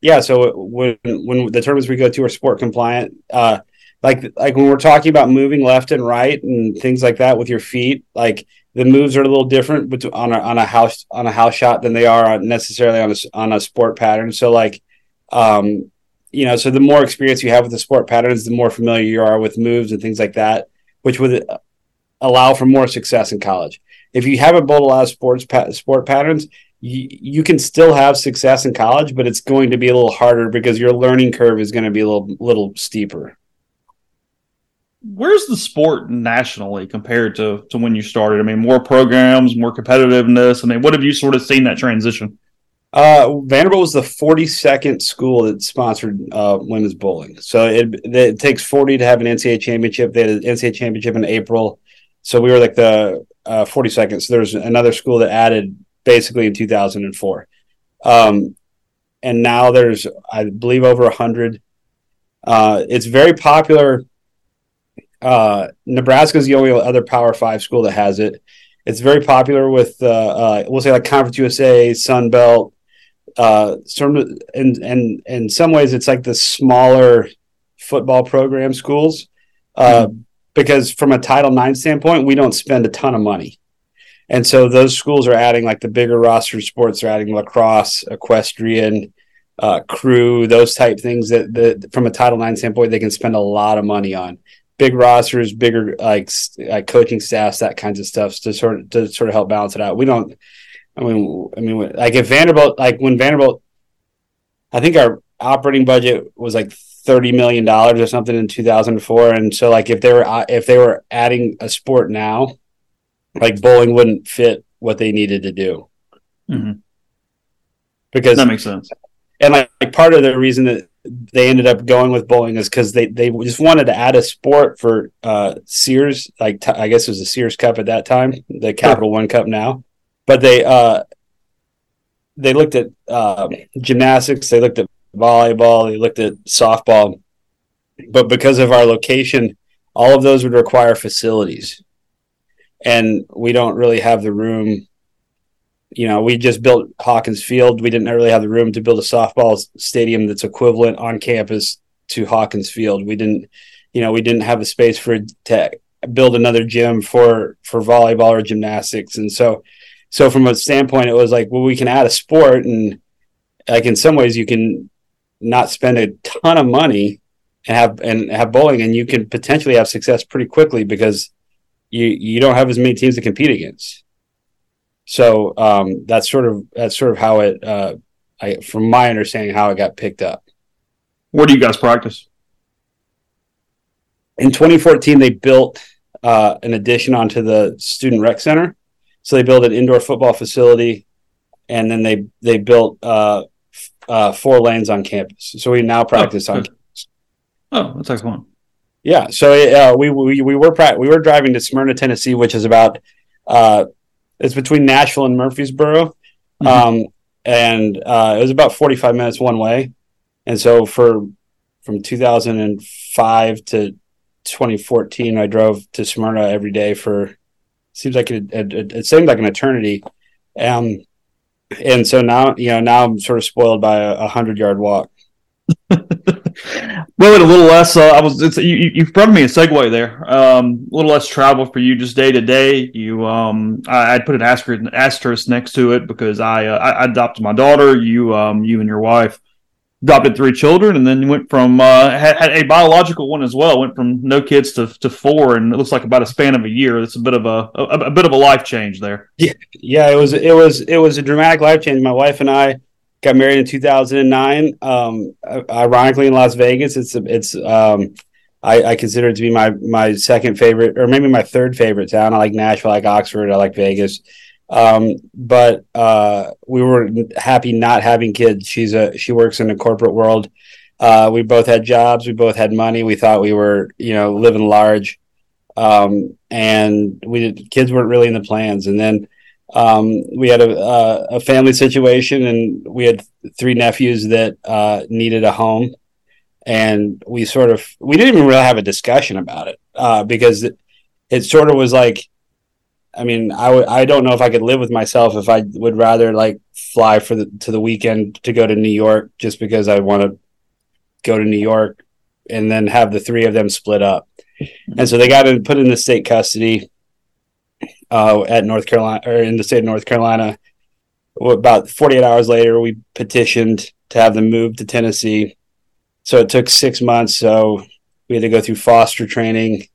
yeah, so when when the tournaments we go to are sport compliant, uh, like like when we're talking about moving left and right and things like that with your feet, like the moves are a little different on a on a house on a house shot than they are necessarily on a on a sport pattern. So like, um, you know, so the more experience you have with the sport patterns, the more familiar you are with moves and things like that, which would allow for more success in college. If you haven't bowled a lot of sports pa- sport patterns, you, you can still have success in college, but it's going to be a little harder because your learning curve is going to be a little little steeper where's the sport nationally compared to to when you started? I mean, more programs, more competitiveness. I mean, what have you sort of seen that transition? Uh, Vanderbilt was the 42nd school that sponsored uh, women's bowling. So it, it takes 40 to have an NCAA championship. They had an NCAA championship in April. So we were like the uh, 42nd. So there's another school that added basically in 2004. Um, and now there's, I believe, over 100. Uh, it's very popular uh, Nebraska is the only other Power Five school that has it. It's very popular with uh, uh, we'll say like Conference USA, Sun Belt. Uh, of, and and in some ways, it's like the smaller football program schools, uh, mm-hmm. because from a Title IX standpoint, we don't spend a ton of money, and so those schools are adding like the bigger roster sports. They're adding lacrosse, equestrian, uh, crew, those type things that, that from a Title IX standpoint, they can spend a lot of money on big rosters, bigger like, like coaching staffs, that kinds of stuff to sort of to sort of help balance it out. We don't. I mean, I mean, like if Vanderbilt, like when Vanderbilt, I think our operating budget was like thirty million dollars or something in two thousand four, and so like if they were uh, if they were adding a sport now, like bowling wouldn't fit what they needed to do. Mm-hmm. Because that makes sense. And like, like part of the reason that they ended up going with bowling is because they they just wanted to add a sport for uh, Sears. Like t- I guess it was the Sears Cup at that time, the Capital One Cup now. But they uh, they looked at uh, gymnastics, they looked at volleyball, they looked at softball. But because of our location, all of those would require facilities, and we don't really have the room you know, we just built Hawkins Field. We didn't really have the room to build a softball stadium that's equivalent on campus to Hawkins Field. We didn't, you know, we didn't have the space for to build another gym for for volleyball or gymnastics. And so, so from a standpoint, it was like, well, we can add a sport, and like in some ways, you can not spend a ton of money and have and have bowling, and you can potentially have success pretty quickly because you you don't have as many teams to compete against. So um, that's sort of that's sort of how it, uh, I, from my understanding, how it got picked up. Where do you guys practice? In 2014, they built uh, an addition onto the student rec center. So they built an indoor football facility, and then they they built uh, uh four lanes on campus. So we now practice oh, on. Campus. Oh, that's excellent. Yeah, so uh, we, we we were pra- we were driving to Smyrna, Tennessee, which is about uh, it's between Nashville and Murfreesboro. Mm-hmm. Um, and uh, it was about 45 minutes one way. And so for from 2005 to 2014, I drove to Smyrna every day for seems like it, it, it seemed like an eternity. Um, and so now, you know, now I'm sort of spoiled by a, a hundred yard walk. well, a little less. Uh, I was. It's, you, you've brought me a segue there. Um, a little less travel for you, just day to day. You, um, I, would put an asterisk, asterisk next to it because I, uh, I adopted my daughter. You, um, you and your wife adopted three children, and then went from uh, had, had, a biological one as well. Went from no kids to, to four, and it looks like about a span of a year. It's a bit of a, a, a bit of a life change there. Yeah, yeah. It was it was it was a dramatic life change. My wife and I got married in 2009. Um, ironically, in Las Vegas, it's it's um, I, I, consider it to be my my second favorite, or maybe my third favorite town. I like Nashville, I like Oxford, I like Vegas. Um, but uh, we were happy not having kids. She's a she works in the corporate world. Uh, we both had jobs. We both had money. We thought we were you know living large. Um, and we did, kids weren't really in the plans. And then um, we had a, a, a family situation, and we had three nephews that uh, needed a home, and we sort of we didn't even really have a discussion about it uh, because it, it sort of was like. I mean, I w- I don't know if I could live with myself if I would rather like fly for the to the weekend to go to New York just because I want to go to New York and then have the three of them split up. And so they got put in the state custody uh, at North Carolina or in the state of North Carolina. About 48 hours later, we petitioned to have them moved to Tennessee. So it took six months. So we had to go through foster training,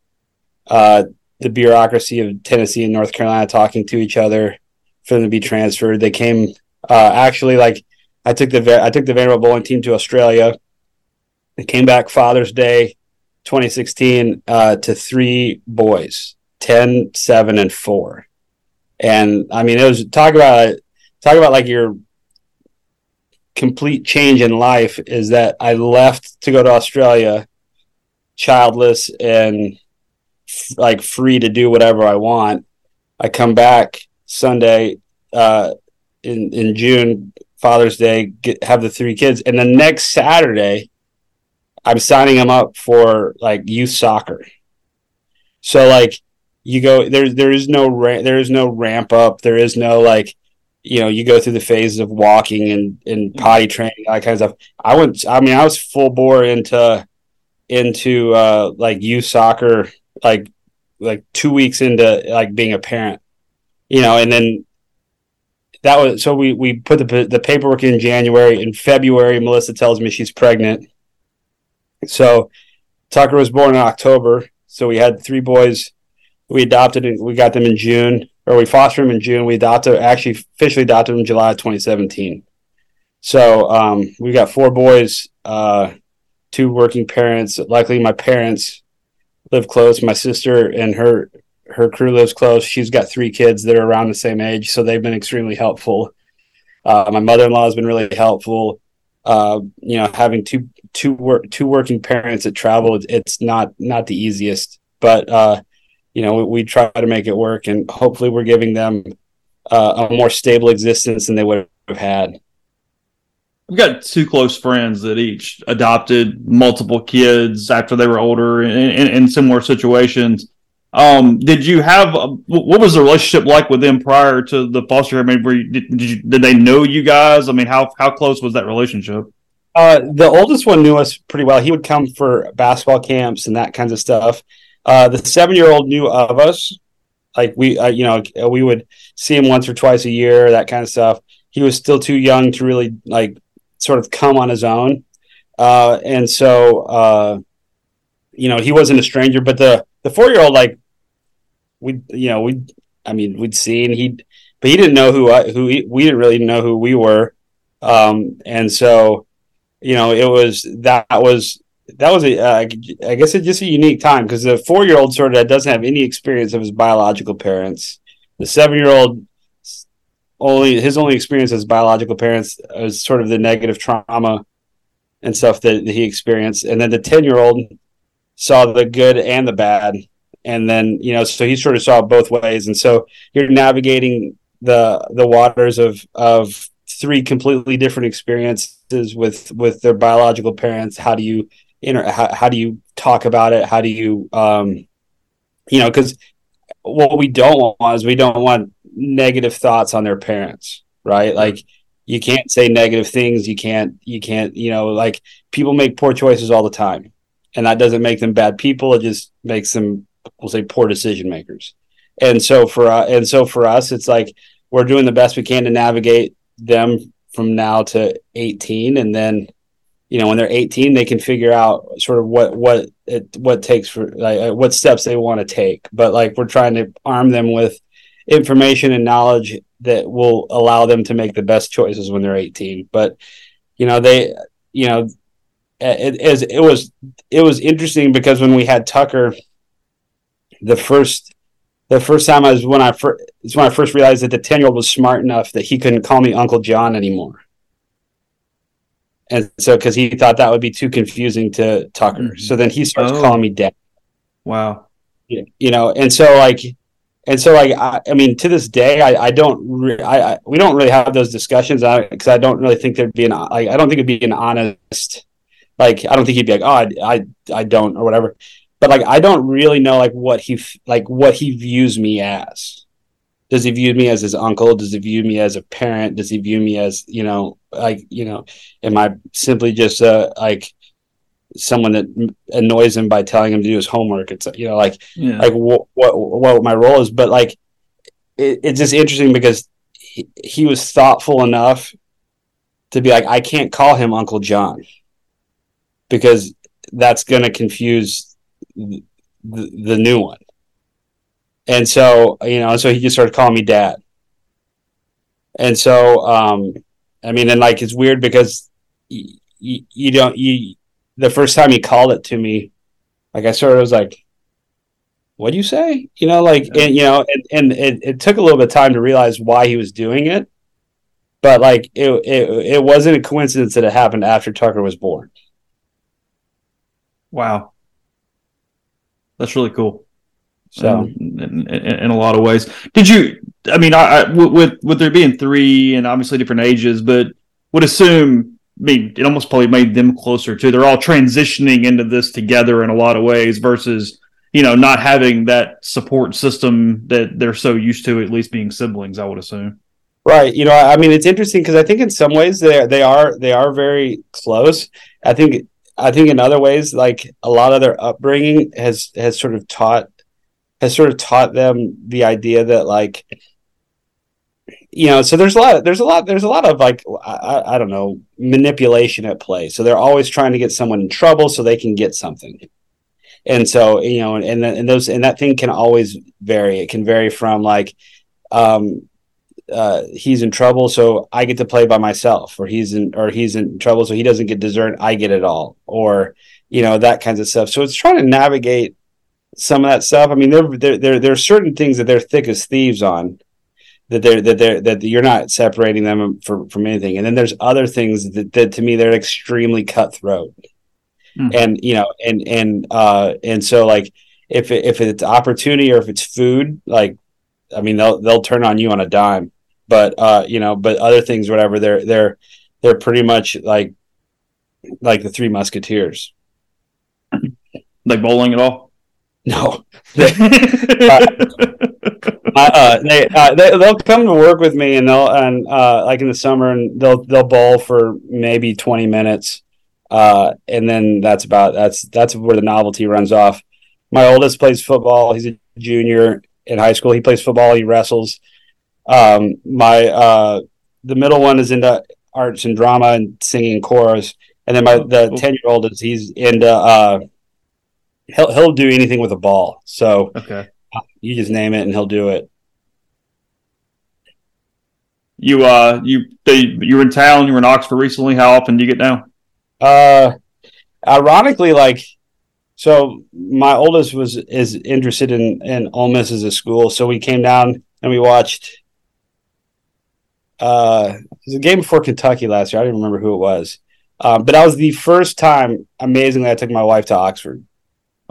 uh, the bureaucracy of Tennessee and North Carolina talking to each other for them to be transferred. They came uh, actually like I took the I took the Vanderbilt bowling team to Australia and came back Father's Day 2016 uh, to three boys 10 7 and 4 and i mean it was talk about talk about like your complete change in life is that i left to go to australia childless and like free to do whatever i want. I come back sunday uh, in in june father's day get, have the three kids. And the next saturday I'm signing them up for like youth soccer. So like you go there there is no ra- there is no ramp up, there is no like you know, you go through the phases of walking and, and potty training, that kind of stuff. I went I mean, I was full bore into into uh like youth soccer like like two weeks into like being a parent. You know, and then that was so we we put the the paperwork in January. In February, Melissa tells me she's pregnant so Tucker was born in October. So we had three boys. We adopted and we got them in June, or we fostered them in June. We adopted, actually officially adopted them in July of 2017. So um, we got four boys, uh, two working parents. Luckily, my parents live close. My sister and her her crew lives close. She's got three kids that are around the same age, so they've been extremely helpful. Uh, my mother in law has been really helpful. Uh, you know, having two two work two working parents that travel it's not not the easiest but uh you know we, we try to make it work and hopefully we're giving them uh, a more stable existence than they would have had I've got two close friends that each adopted multiple kids after they were older in, in, in similar situations. Um, did you have what was the relationship like with them prior to the foster care? I mean, you, did, did, you, did they know you guys? I mean, how how close was that relationship? Uh, the oldest one knew us pretty well. He would come for basketball camps and that kinds of stuff. Uh, the seven year old knew of us. Like we, uh, you know, we would see him once or twice a year, that kind of stuff. He was still too young to really like sort of come on his own. Uh, and so, uh, you know, he wasn't a stranger, but the, the four year old, like we, you know, we, I mean, we'd seen he, but he didn't know who I, who he, we didn't really know who we were. Um, and so, you know, it was that was that was a uh, I guess it's just a unique time because the four year old sort of doesn't have any experience of his biological parents. The seven year old only his only experience as biological parents is sort of the negative trauma and stuff that, he experienced, and then the ten year old saw the good and the bad, and then you know so he sort of saw both ways, and so you're navigating the the waters of of three completely different experiences with with their biological parents. How do you inter how, how do you talk about it? How do you um you know because what we don't want is we don't want negative thoughts on their parents right? Like you can't say negative things. You can't you can't you know like people make poor choices all the time and that doesn't make them bad people. It just makes them we'll say poor decision makers. And so for uh, and so for us it's like we're doing the best we can to navigate them from now to 18 and then you know when they're 18 they can figure out sort of what what it what takes for like uh, what steps they want to take. But like we're trying to arm them with information and knowledge that will allow them to make the best choices when they're 18 but you know they you know it, it, it was it was interesting because when we had Tucker the first the first time I was when I first it's when I first realized that the ten year old was smart enough that he couldn't call me Uncle John anymore, and so because he thought that would be too confusing to Tucker, mm-hmm. so then he starts oh. calling me Dad. Wow. you know, and so like, and so like, I, I mean, to this day, I, I don't, re- I, I, we don't really have those discussions because I, don't really think there'd be an, like, I don't think it'd be an honest, like, I don't think he'd be like, oh, I, I, I don't or whatever, but like, I don't really know like what he, like what he views me as. Does he view me as his uncle? Does he view me as a parent? Does he view me as, you know, like, you know, am I simply just uh like someone that annoys him by telling him to do his homework. It's you know like yeah. like what, what what my role is, but like it, it's just interesting because he, he was thoughtful enough to be like I can't call him Uncle John because that's going to confuse the, the new one. And so, you know, so he just started calling me dad. And so, um, I mean, and like it's weird because you, you don't you the first time he called it to me, like I sort of was like, "What do you say?" You know, like yeah. and you know, and, and it, it took a little bit of time to realize why he was doing it, but like it it it wasn't a coincidence that it happened after Tucker was born. Wow, that's really cool. So, um, in, in, in, a lot of ways, did you? I mean, I, I, with with there being three and obviously different ages, but would assume I mean, it almost probably made them closer too. They're all transitioning into this together in a lot of ways versus, you know, not having that support system that they're so used to, at least being siblings, I would assume. Right. You know, I mean, it's interesting because I think in some ways they they are they are very close. I think I think in other ways, like a lot of their upbringing has has sort of taught has sort of taught them the idea that like you know so there's a lot there's a lot there's a lot of like I, I don't know manipulation at play so they're always trying to get someone in trouble so they can get something and so you know and and those and that thing can always vary it can vary from like um uh, he's in trouble, so I get to play by myself, or he's in, or he's in trouble, so he doesn't get dessert. I get it all, or you know that kinds of stuff. So it's trying to navigate some of that stuff. I mean, there there there, there are certain things that they're thick as thieves on, that they're that they're that you're not separating them from from anything. And then there's other things that, that to me they're extremely cutthroat. Mm-hmm. And you know, and and uh and so like if it, if it's opportunity or if it's food, like I mean they'll they'll turn on you on a dime. But uh, you know, but other things, whatever, they're they're they're pretty much like like the three musketeers. Like bowling at all? No. uh, uh, they, uh, they they'll come to work with me and they'll and uh, like in the summer and they'll they'll bowl for maybe twenty minutes, uh, and then that's about that's that's where the novelty runs off. My oldest plays football. He's a junior in high school. He plays football. He wrestles. Um, my uh, the middle one is into arts and drama and singing chorus, and then my the ten year old is he's into uh, he'll he'll do anything with a ball. So okay you just name it and he'll do it. You uh you they you were in town, you were in Oxford recently. How often do you get down? Uh ironically like so my oldest was is interested in in Ole Miss as a school, so we came down and we watched uh it was a game before Kentucky last year. I didn't remember who it was. Um, but that was the first time amazingly I took my wife to Oxford.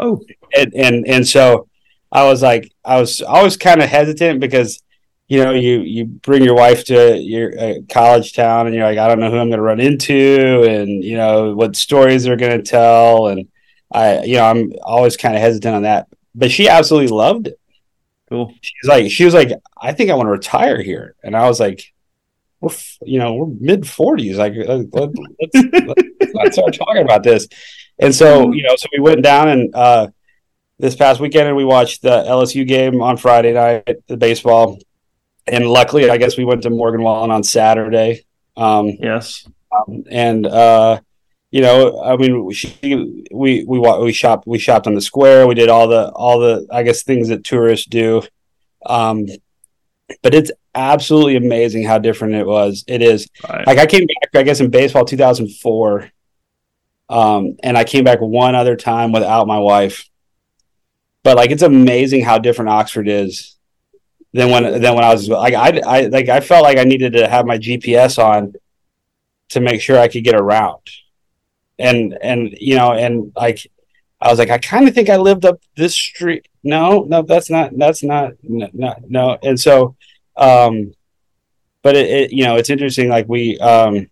Oh. And and and so I was like, I was always kind of hesitant because, you know, you you bring your wife to your uh, college town and you're like, I don't know who I'm going to run into, and you know what stories they're going to tell, and I, you know, I'm always kind of hesitant on that. But she absolutely loved it. Cool. She's like, she was like, I think I want to retire here, and I was like, we're, you know, we're mid forties. Like, let, us let's, let's start talking about this. And so, you know, so we went down and. uh this past weekend and we watched the LSU game on Friday night, the baseball. And luckily, I guess we went to Morgan Wallen on Saturday. Um, yes. Um, and, uh, you know, I mean, we, we, we, we shopped, we shopped on the square. We did all the, all the, I guess, things that tourists do. Um, but it's absolutely amazing how different it was. It is right. like I came back, I guess, in baseball 2004. Um, and I came back one other time without my wife but like it's amazing how different Oxford is than when than when I was like I, I like I felt like I needed to have my GPS on to make sure I could get around, and and you know and like I was like, I kind of think I lived up this street. No, no, that's not, that's not, no, no. no. And so, um, but it, it, you know, it's interesting. Like we, um,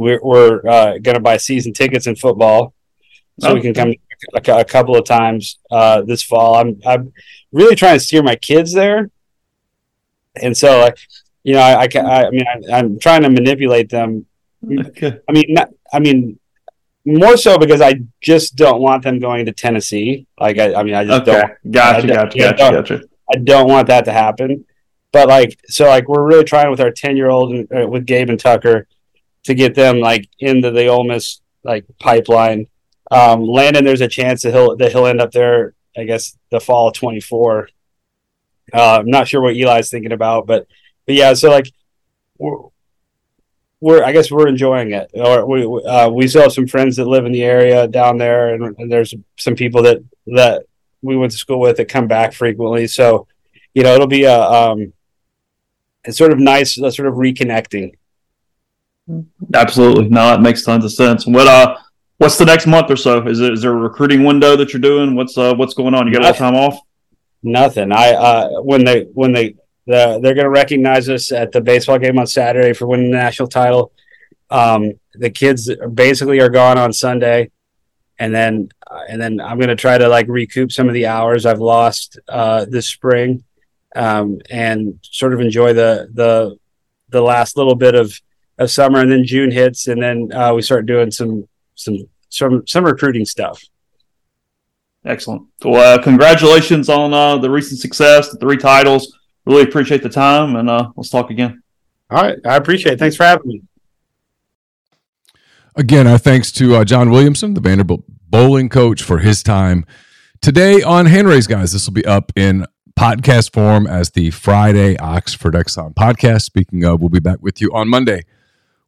we're, we're uh, going to buy season tickets in football so we can come a, a couple of times uh, this fall. I'm, I'm really trying to steer my kids there. And so, like, you know, I, I, I mean, I, am trying to manipulate them. Okay. I mean, not, I mean, more so because I just don't want them going to Tennessee. Like, I, I mean, I just okay. don't. Gotcha, I, gotcha, gotcha, gotcha. I don't want that to happen. But like, so like, we're really trying with our ten year old uh, with Gabe and Tucker to get them like into the Ole Miss like pipeline. Um, Landon, there's a chance that he'll that he'll end up there. I guess the fall of 24. Uh, I'm not sure what Eli's thinking about, but but yeah. So like, we're, we're I guess we're enjoying it. Or we uh, we still have some friends that live in the area down there, and, and there's some people that that we went to school with that come back frequently. So you know, it'll be a um, it's sort of nice, sort of reconnecting. Absolutely, no, it makes tons of sense. What uh, what's the next month or so? Is it is there a recruiting window that you're doing? What's uh, what's going on? You got a little time off? Nothing. I uh, when they when they the, they're going to recognize us at the baseball game on Saturday for winning the national title. Um, the kids basically are gone on Sunday, and then uh, and then I'm going to try to like recoup some of the hours I've lost uh, this spring um, and sort of enjoy the the the last little bit of of summer, and then June hits, and then uh, we start doing some some some some recruiting stuff. Excellent. Well, uh, congratulations on uh, the recent success, the three titles. Really appreciate the time, and uh, let's talk again. All right, I appreciate it. Thanks for having me. Again, our thanks to uh, John Williamson, the Vanderbilt bowling coach, for his time today on Hand Raise, guys. This will be up in podcast form as the Friday Oxford Exxon podcast. Speaking of, we'll be back with you on Monday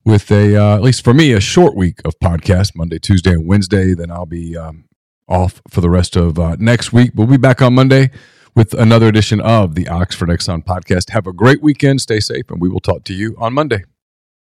with a, uh, at least for me, a short week of podcast Monday, Tuesday, and Wednesday. Then I'll be um, off for the rest of uh, next week. We'll be back on Monday with another edition of the Oxford Exxon podcast. Have a great weekend. Stay safe, and we will talk to you on Monday.